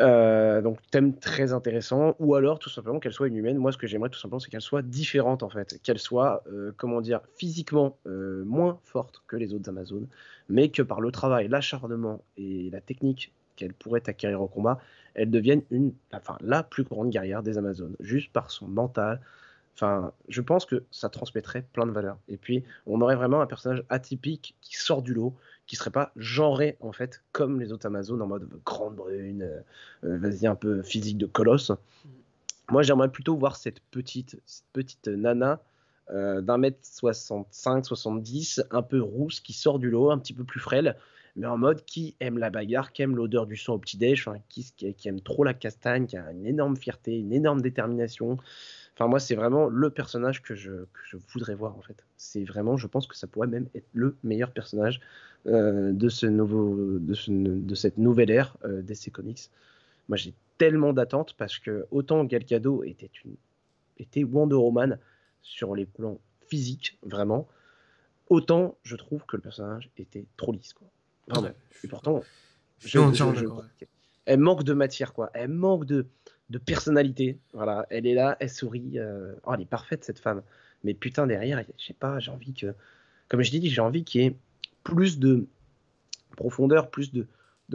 Euh, donc thème très intéressant, ou alors tout simplement qu'elle soit une humaine. Moi, ce que j'aimerais tout simplement, c'est qu'elle soit différente en fait, qu'elle soit, euh, comment dire, physiquement euh, moins forte que les autres Amazones, mais que par le travail, l'acharnement et la technique qu'elle pourrait acquérir au combat, elle devienne une, la plus grande guerrière des Amazones, juste par son mental, Enfin, je pense que ça transmettrait plein de valeurs. Et puis, on aurait vraiment un personnage atypique qui sort du lot, qui serait pas genré en fait comme les autres Amazones en mode grande brune, euh, euh, vas-y un peu physique de colosse. Mm. Moi, j'aimerais plutôt voir cette petite, cette petite nana euh, d'un mètre 65, 70, un peu rousse, qui sort du lot, un petit peu plus frêle, mais en mode qui aime la bagarre, qui aime l'odeur du sang au petit-déj, qui, qui, aime trop la castagne, qui a une énorme fierté, une énorme détermination, Enfin, moi, c'est vraiment le personnage que je, que je voudrais voir, en fait. C'est vraiment, je pense que ça pourrait même être le meilleur personnage euh, de, ce nouveau, de, ce, de, cette nouvelle ère euh, DC Comics. Moi, j'ai tellement d'attentes parce que autant Gal Gadot était, une, était Wonder Woman sur les plans physiques, vraiment, autant je trouve que le personnage était trop lisse, quoi. Et pourtant, je, elle manque de matière, quoi. Elle manque de de personnalité. Voilà, elle est là, elle sourit. Euh, oh, elle est parfaite cette femme. Mais putain derrière, je sais pas, j'ai envie que, comme je dis, j'ai envie qu'il y ait plus de profondeur, plus de,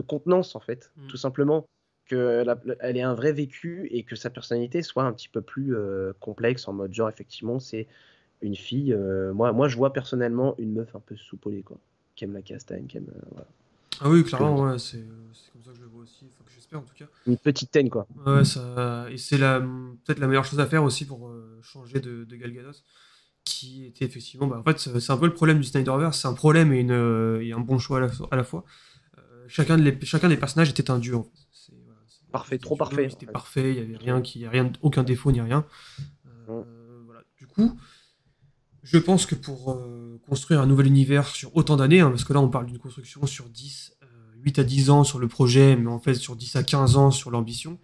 contenance en fait, mm. tout simplement qu'elle elle ait un vrai vécu et que sa personnalité soit un petit peu plus euh, complexe en mode genre effectivement c'est une fille. Euh, moi, moi je vois personnellement une meuf un peu soupolée quoi, qui aime la castagne, qui aime voilà.
Ah oui, clairement, ouais, c'est comme ça que je le vois aussi. Enfin, j'espère en tout cas.
Une petite teigne, quoi.
Ouais, ça... et c'est peut-être la meilleure chose à faire aussi pour euh, changer de, de Gal Gadot, qui était effectivement. Bah, en fait, c'est un peu le problème du Snyderverse. C'est un problème et, une, euh, et, un bon choix à la, à la fois. Euh, chacun, de les... chacun des personnages était un dieu, en fait.
parfait, trop parfait.
C'était parfait, il n'y avait rien, qui... rien, aucun défaut ni rien. voilà. Du coup. Je pense que pour construire un nouvel univers sur autant d'années, hein, parce que là on parle d'une construction sur 10, 8 à 10 ans sur le projet, mais en fait sur 10 à 15 ans sur l'ambition.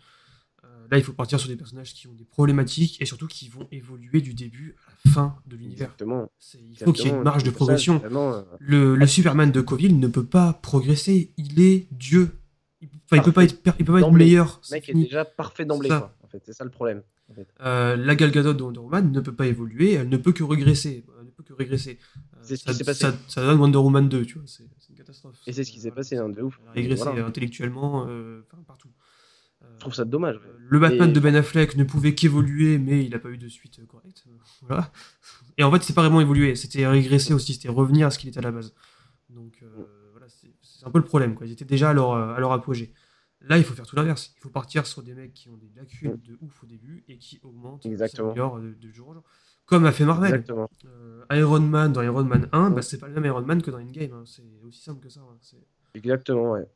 Euh, là, il faut partir sur des personnages qui ont des problématiques et surtout qui vont évoluer du début à la fin de l'univers.
Exactement.
Il faut qu'il y ait une marge de progression. Euh, le, Superman de Coville ne peut pas progresser. Il est Dieu. Il, ne peut pas être, il peut pas être meilleur.
Le mec est déjà parfait d'emblée. En fait, c'est ça le problème.
Euh, la Gal Gadot de Wonder Woman ne peut pas évoluer. Elle ne peut que régresser. Elle ne peut que régresser.
C'est ce qui s'est passé.
Ça, donne Wonder Woman 2, tu vois. C'est une catastrophe.
Et c'est ce qui s'est passé, hein, de ouf.
Régressé intellectuellement, euh, partout.
Je trouve ça dommage.
Euh, le Batman de Ben Affleck ne pouvait qu'évoluer, mais il n'a pas eu de suite correcte. Voilà. Et en fait, c'est pas vraiment évolué. C'était régresser aussi. C'était revenir à ce qu'il était à la base. Donc, voilà, c'est un peu le problème. Quoi. Ils étaient déjà à leur, à leur apogée. Là, il faut faire tout l'inverse. Il faut partir sur des mecs qui ont des lacunes de ouf au début et qui augmentent
Exactement.
De, de, jour en jour. Comme a fait Marvel. Euh, Iron Man dans Iron Man 1, bah, c'est pas le même Iron Man que dans Endgame. Hein. C'est aussi simple que ça. Hein.
Exactement, ouais.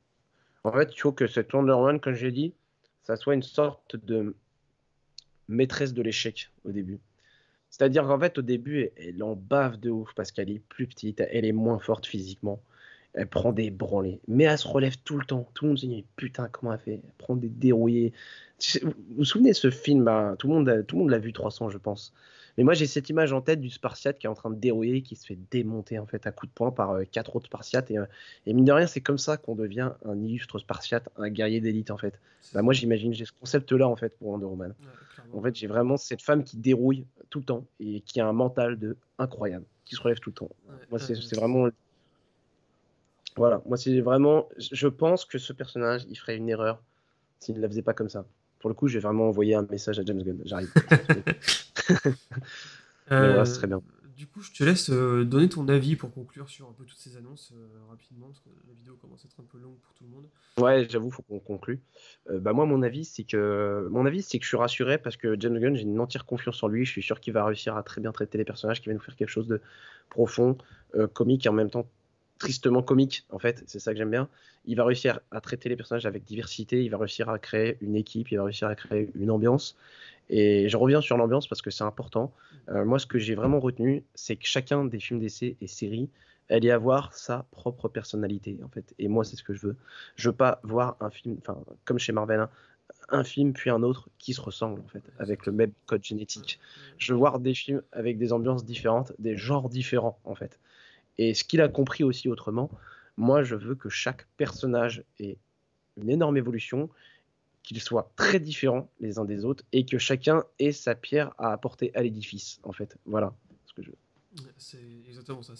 En fait, il faut que cette Wonder Woman, comme j'ai dit, ça soit une sorte de maîtresse de l'échec au début. C'est-à-dire qu'en fait, au début, elle en bave de ouf parce qu'elle est plus petite, elle est moins forte physiquement. Elle prend des branlées, mais elle se relève tout le temps. Tout le monde se dit putain, comment elle fait? Elle prend des dérouillés. Vous vous souvenez de ce film bah, Tout le monde, tout le monde l'a vu 300, je pense. Mais moi, j'ai cette image en tête du Spartiate qui est en train de dérouiller, qui se fait démonter en fait à coups de poing par euh, quatre autres Spartiates. Et, euh, et, mine de rien, c'est comme ça qu'on devient un illustre Spartiate, un guerrier d'élite en fait. Bah, moi, j'imagine, j'ai ce concept-là en fait pour Wonder Woman. en fait, j'ai vraiment cette femme qui dérouille tout le temps et qui a un mental de incroyable, qui se relève tout le temps. moi, c'est vraiment. Voilà, moi, c'est vraiment. Je pense que ce personnage, il ferait une erreur s'il ne la faisait pas comme ça. Pour le coup, j'ai vraiment envoyé un message à James Gunn. J'arrive.
euh, très bien. Du coup, je te laisse euh, donner ton avis pour conclure sur un peu toutes ces annonces euh, rapidement, parce que la vidéo commence à être un peu longue pour tout le monde.
Ouais, j'avoue, faut qu'on conclue. Euh, bah moi, mon avis, c'est que mon avis, c'est que je suis rassuré parce que James Gunn, j'ai une entière confiance en lui. Je suis sûr qu'il va réussir à très bien traiter les personnages, qu'il va nous faire quelque chose de profond, comique et en même temps tristement comique, en fait, c'est ça que j'aime bien. Il va réussir à traiter les personnages avec diversité, il va réussir à créer une équipe, il va réussir à créer une ambiance. Et je reviens sur l'ambiance parce que c'est important. Euh, moi, ce que j'ai vraiment retenu, c'est que chacun des films d'essai et séries allait avoir sa propre personnalité, en fait. Et moi, c'est ce que je veux. Je veux pas voir un film, enfin, comme chez Marvel, hein, un film puis un autre qui se ressemblent, en fait, avec le même code génétique. Je veux voir des films avec des ambiances différentes, des genres différents, en fait. Et ce qu'il a compris aussi autrement, moi je veux que chaque personnage ait une énorme évolution, qu'ils soient très différents les uns des autres et que chacun ait sa pierre à apporter à l'édifice, en fait. Voilà ce que je veux.
C'est exactement ça.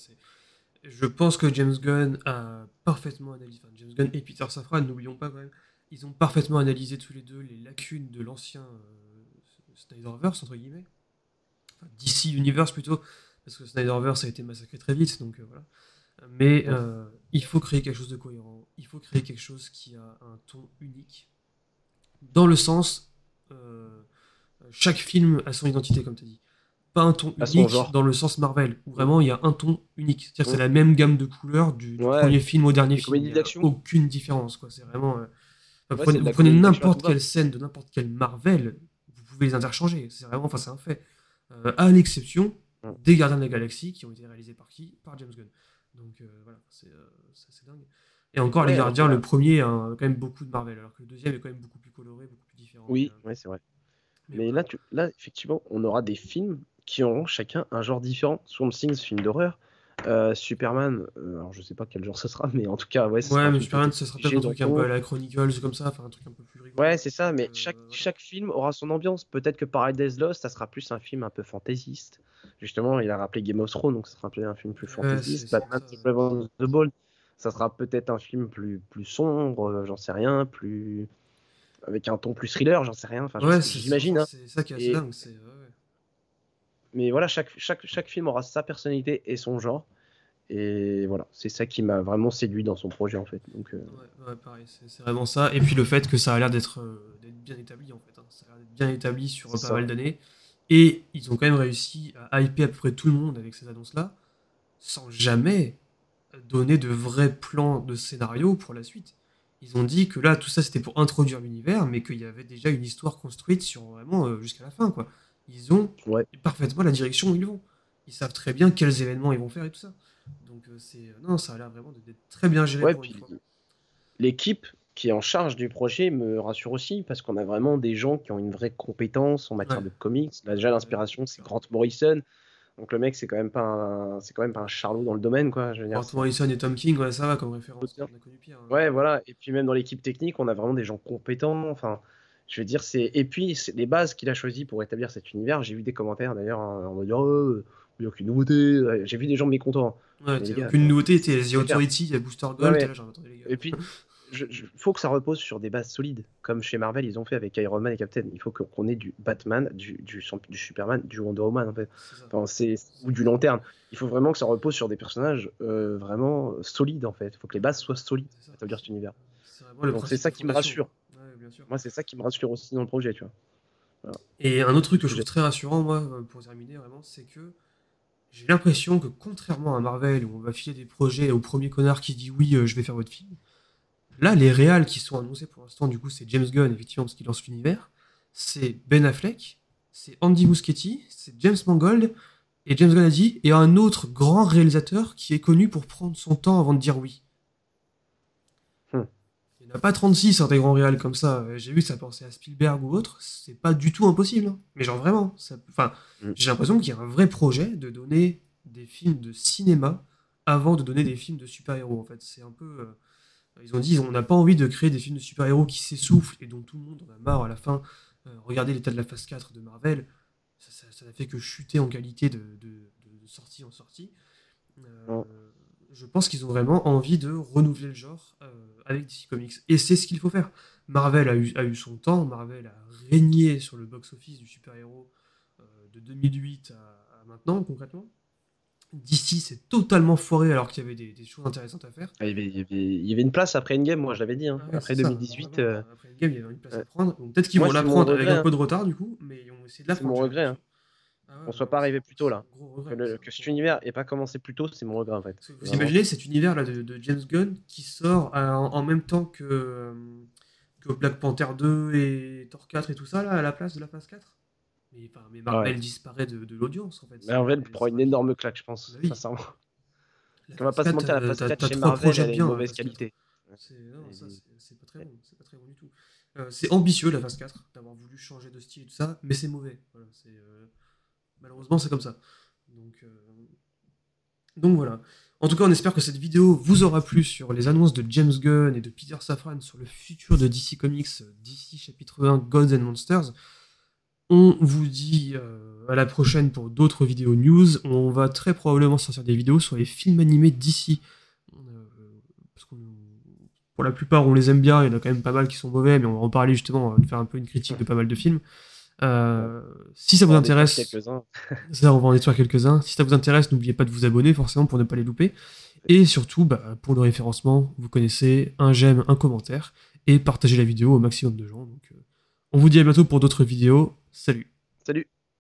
Je pense que James Gunn a parfaitement analysé, enfin, James Gunn et Peter Safran, n'oublions pas quand même, ils ont parfaitement analysé tous les deux les lacunes de l'ancien euh, Snyderverse, entre guillemets, enfin, DC Universe plutôt, parce que Snyderverse a été massacré très vite, donc euh, voilà. Mais euh, il faut créer quelque chose de cohérent, il faut créer quelque chose qui a un ton unique, dans le sens, euh, chaque film a son identité, comme tu as dit. Pas un ton unique dans le sens Marvel, où vraiment il y a un ton unique. C'est-à-dire c'est la même gamme de couleurs du, premier film au dernier film. Il n'y a aucune différence. Quoi. C'est vraiment. vous prenez, n'importe quelle scène de n'importe quel Marvel, vous pouvez les interchanger. C'est vraiment, enfin, c'est un fait. à l'exception des Gardiens de la Galaxie qui ont été réalisés par qui? Par James Gunn. Donc euh, voilà, c'est euh, dingue. Et encore, les Gardiens, le premier a quand même beaucoup de Marvel, alors que le deuxième est quand même beaucoup plus coloré, beaucoup plus différent.
Oui, euh, c'est vrai. Mais, là, tu, là, effectivement, on aura des films qui auront chacun un genre différent. Swamp Thing, film d'horreur. Superman, alors je sais pas quel genre ce sera, mais en tout cas, ouais.
Ouais, mais Superman, ce sera peut-être un truc un peu à la Chronicles, comme ça, enfin un truc un peu plus rigolo.
Ouais, c'est ça, mais chaque, chaque film aura son ambiance. Peut-être que Paradise Lost, ça sera plus un film un peu fantaisiste. Justement, il a rappelé Game of Thrones, donc ça sera un film plus fantaisiste. Batman, The Ball, ça sera peut-être un film plus, plus sombre, euh, j'en sais rien, plus avec un ton plus thriller, j'en sais rien. Enfin,
ouais, j'imagine. Hein. C'est ça qui est dingue.
Mais voilà, chaque, chaque, chaque film aura sa personnalité et son genre. Et voilà, c'est ça qui m'a vraiment séduit dans son projet en fait. Donc, euh,
ouais, pareil, c'est vraiment ça. Et puis le fait que ça a l'air d'être euh, bien établi en fait. Hein. Ça a l'air d'être bien établi sur pas mal d'années. Et ils ont quand même réussi à hyper à peu près tout le monde avec ces annonces-là, sans jamais donner de vrais plans de scénario pour la suite. Ils ont dit que là, tout ça, c'était pour introduire l'univers, mais qu'il y avait déjà une histoire construite sur vraiment euh, jusqu'à la fin, quoi. Ils ont parfaitement la direction où ils vont. Ils savent très bien quels événements ils vont faire et tout ça. Donc, euh, c'est euh, non, ça a l'air vraiment d'être très bien géré.
L'équipe qui est en charge du projet me rassure aussi parce qu'on a vraiment des gens qui ont une vraie compétence en matière de comics. déjà l'inspiration c'est Grant Morrison. Donc le mec c'est quand même pas un c'est quand même pas un charlot dans le domaine quoi. Je
Grant Morrison et Tom King ouais, ça va comme référence. On a
connu pire, hein. Ouais voilà et puis même dans l'équipe technique on a vraiment des gens compétents. Enfin je veux dire c'est et puis c'est les bases qu'il a choisi pour établir cet univers. J'ai vu des commentaires d'ailleurs hein, en mode oh, il n'y a aucune nouveauté. J'ai vu des gens mécontents.
Ouais, aucune nouveauté, t'es The Authority, il y a Booster Gold. Là, les gars.
Et puis, il faut que ça repose sur des bases solides, comme chez Marvel ils ont fait avec Iron Man et Captain. Il faut qu'on ait du Batman, du, du, Superman, du Wonder Woman en fait, ou du long terme. Il faut vraiment que ça repose sur des personnages euh, vraiment solides en fait. Il faut que les bases soient solides à établir cet univers. C'est ça qui me rassure. Moi c'est ça qui me rassure aussi dans le projet, tu vois.
Et un autre truc que je trouve très rassurant moi pour terminer vraiment, c'est que j'ai l'impression que contrairement à Marvel où on va filer des projets au premier connard qui dit oui, euh, je vais faire votre film Là, les réals qui sont annoncés pour l'instant, du coup, c'est James Gunn, effectivement, parce qu'il lance l'univers. C'est Ben Affleck, c'est Andy Muschietti, c'est James Mangold, et James Gunn a dit, et un autre grand réalisateur qui est connu pour prendre son temps avant de dire oui. N'y a pas 36 hein, des grands réals comme ça. J'ai vu que ça pensait à Spielberg ou autre. C'est pas du tout impossible. hein. Mais genre vraiment. ça- Enfin,
Mm.
j'ai l'impression qu'il y a un vrai projet de donner des films de cinéma avant de donner des films de super-héros. En fait, c'est un peu. euh, ils ont dit on n'a pas envie de créer des films de super-héros qui s'essoufflent et dont tout le monde en a marre à la fin. Euh, regardez l'état de la phase 4 de Marvel. Ça, n'a fait que chuter en qualité de, de- de- de sortie en sortie. Euh,
Non.
Je pense qu'ils ont vraiment envie de renouveler le genre euh, avec DC Comics. Et c'est ce qu'il faut faire. Marvel a eu, a eu son temps, Marvel a régné sur le box-office du super-héros euh, de 2008 à, à maintenant, concrètement. DC s'est totalement foiré alors qu'il y avait des, des choses intéressantes à faire.
Ah, Il y, avait, il, y avait, il y avait une place après Endgame, moi je l'avais dit. hein.
Ah ouais,
après
c'est ça,
2018,
vraiment,
euh,
Après le game, il y avait une place à prendre. Peut-être qu'ils vont
c'est
la
mon
prendre avec un
hein.
peu de retard du coup, mais de la
C'est
prendre.
mon
j'ai
regret, hein.
Ah
qu'on
ouais,
soit pas arrivé plus tôt, là. que, le- cet univers n'ait pas commencé plus tôt, c'est mon regret en fait.
Vous
Vraiment.
imaginez cet univers-là de, de James Gunn qui sort euh, en, en même temps que, euh, que Black Panther 2 et Thor 4 et tout ça, là, à la place de la phase 4 mais, mais Marvel
Ouais.
disparaît de, de l'audience, en fait.
Marvel
C'est-
prend une énorme claque, je pense,
Bah oui.
sincèrement.
La
On va pas se mentir, la
4,
phase
t'as-
4
t'as
chez Marvel, elle de
bien,
mauvaise
4.
qualité.
C'est
Et
pas très bon, c'est pas très bon du tout. Euh, c'est ambitieux la phase 4, d'avoir voulu changer de style et tout ça, mais c'est mauvais. Voilà, c'est, euh, Malheureusement, c'est comme ça. Donc, euh, Donc voilà. En tout cas, on espère que cette vidéo vous aura plu sur les annonces de James Gunn et de Peter Safran sur le futur de DC Comics, DC chapitre 1, Gods and Monsters. On vous dit euh, à la prochaine pour d'autres vidéos news. On va très probablement sortir des vidéos sur les films animés d'ici. parce qu'on pour la plupart, on les aime bien. Il y en a quand même pas mal qui sont mauvais, mais on va en parler justement, on faire un peu une critique de pas mal de films. Euh, si ça vous intéresse, ça, on va en détruire quelques-uns. Si ça vous intéresse, n'oubliez pas de vous abonner forcément pour ne pas les louper. Et surtout, bah, pour le référencement, vous connaissez un j'aime, un commentaire et partagez la vidéo au maximum de gens. Donc, euh, on vous dit à bientôt pour d'autres vidéos. Salut
Salut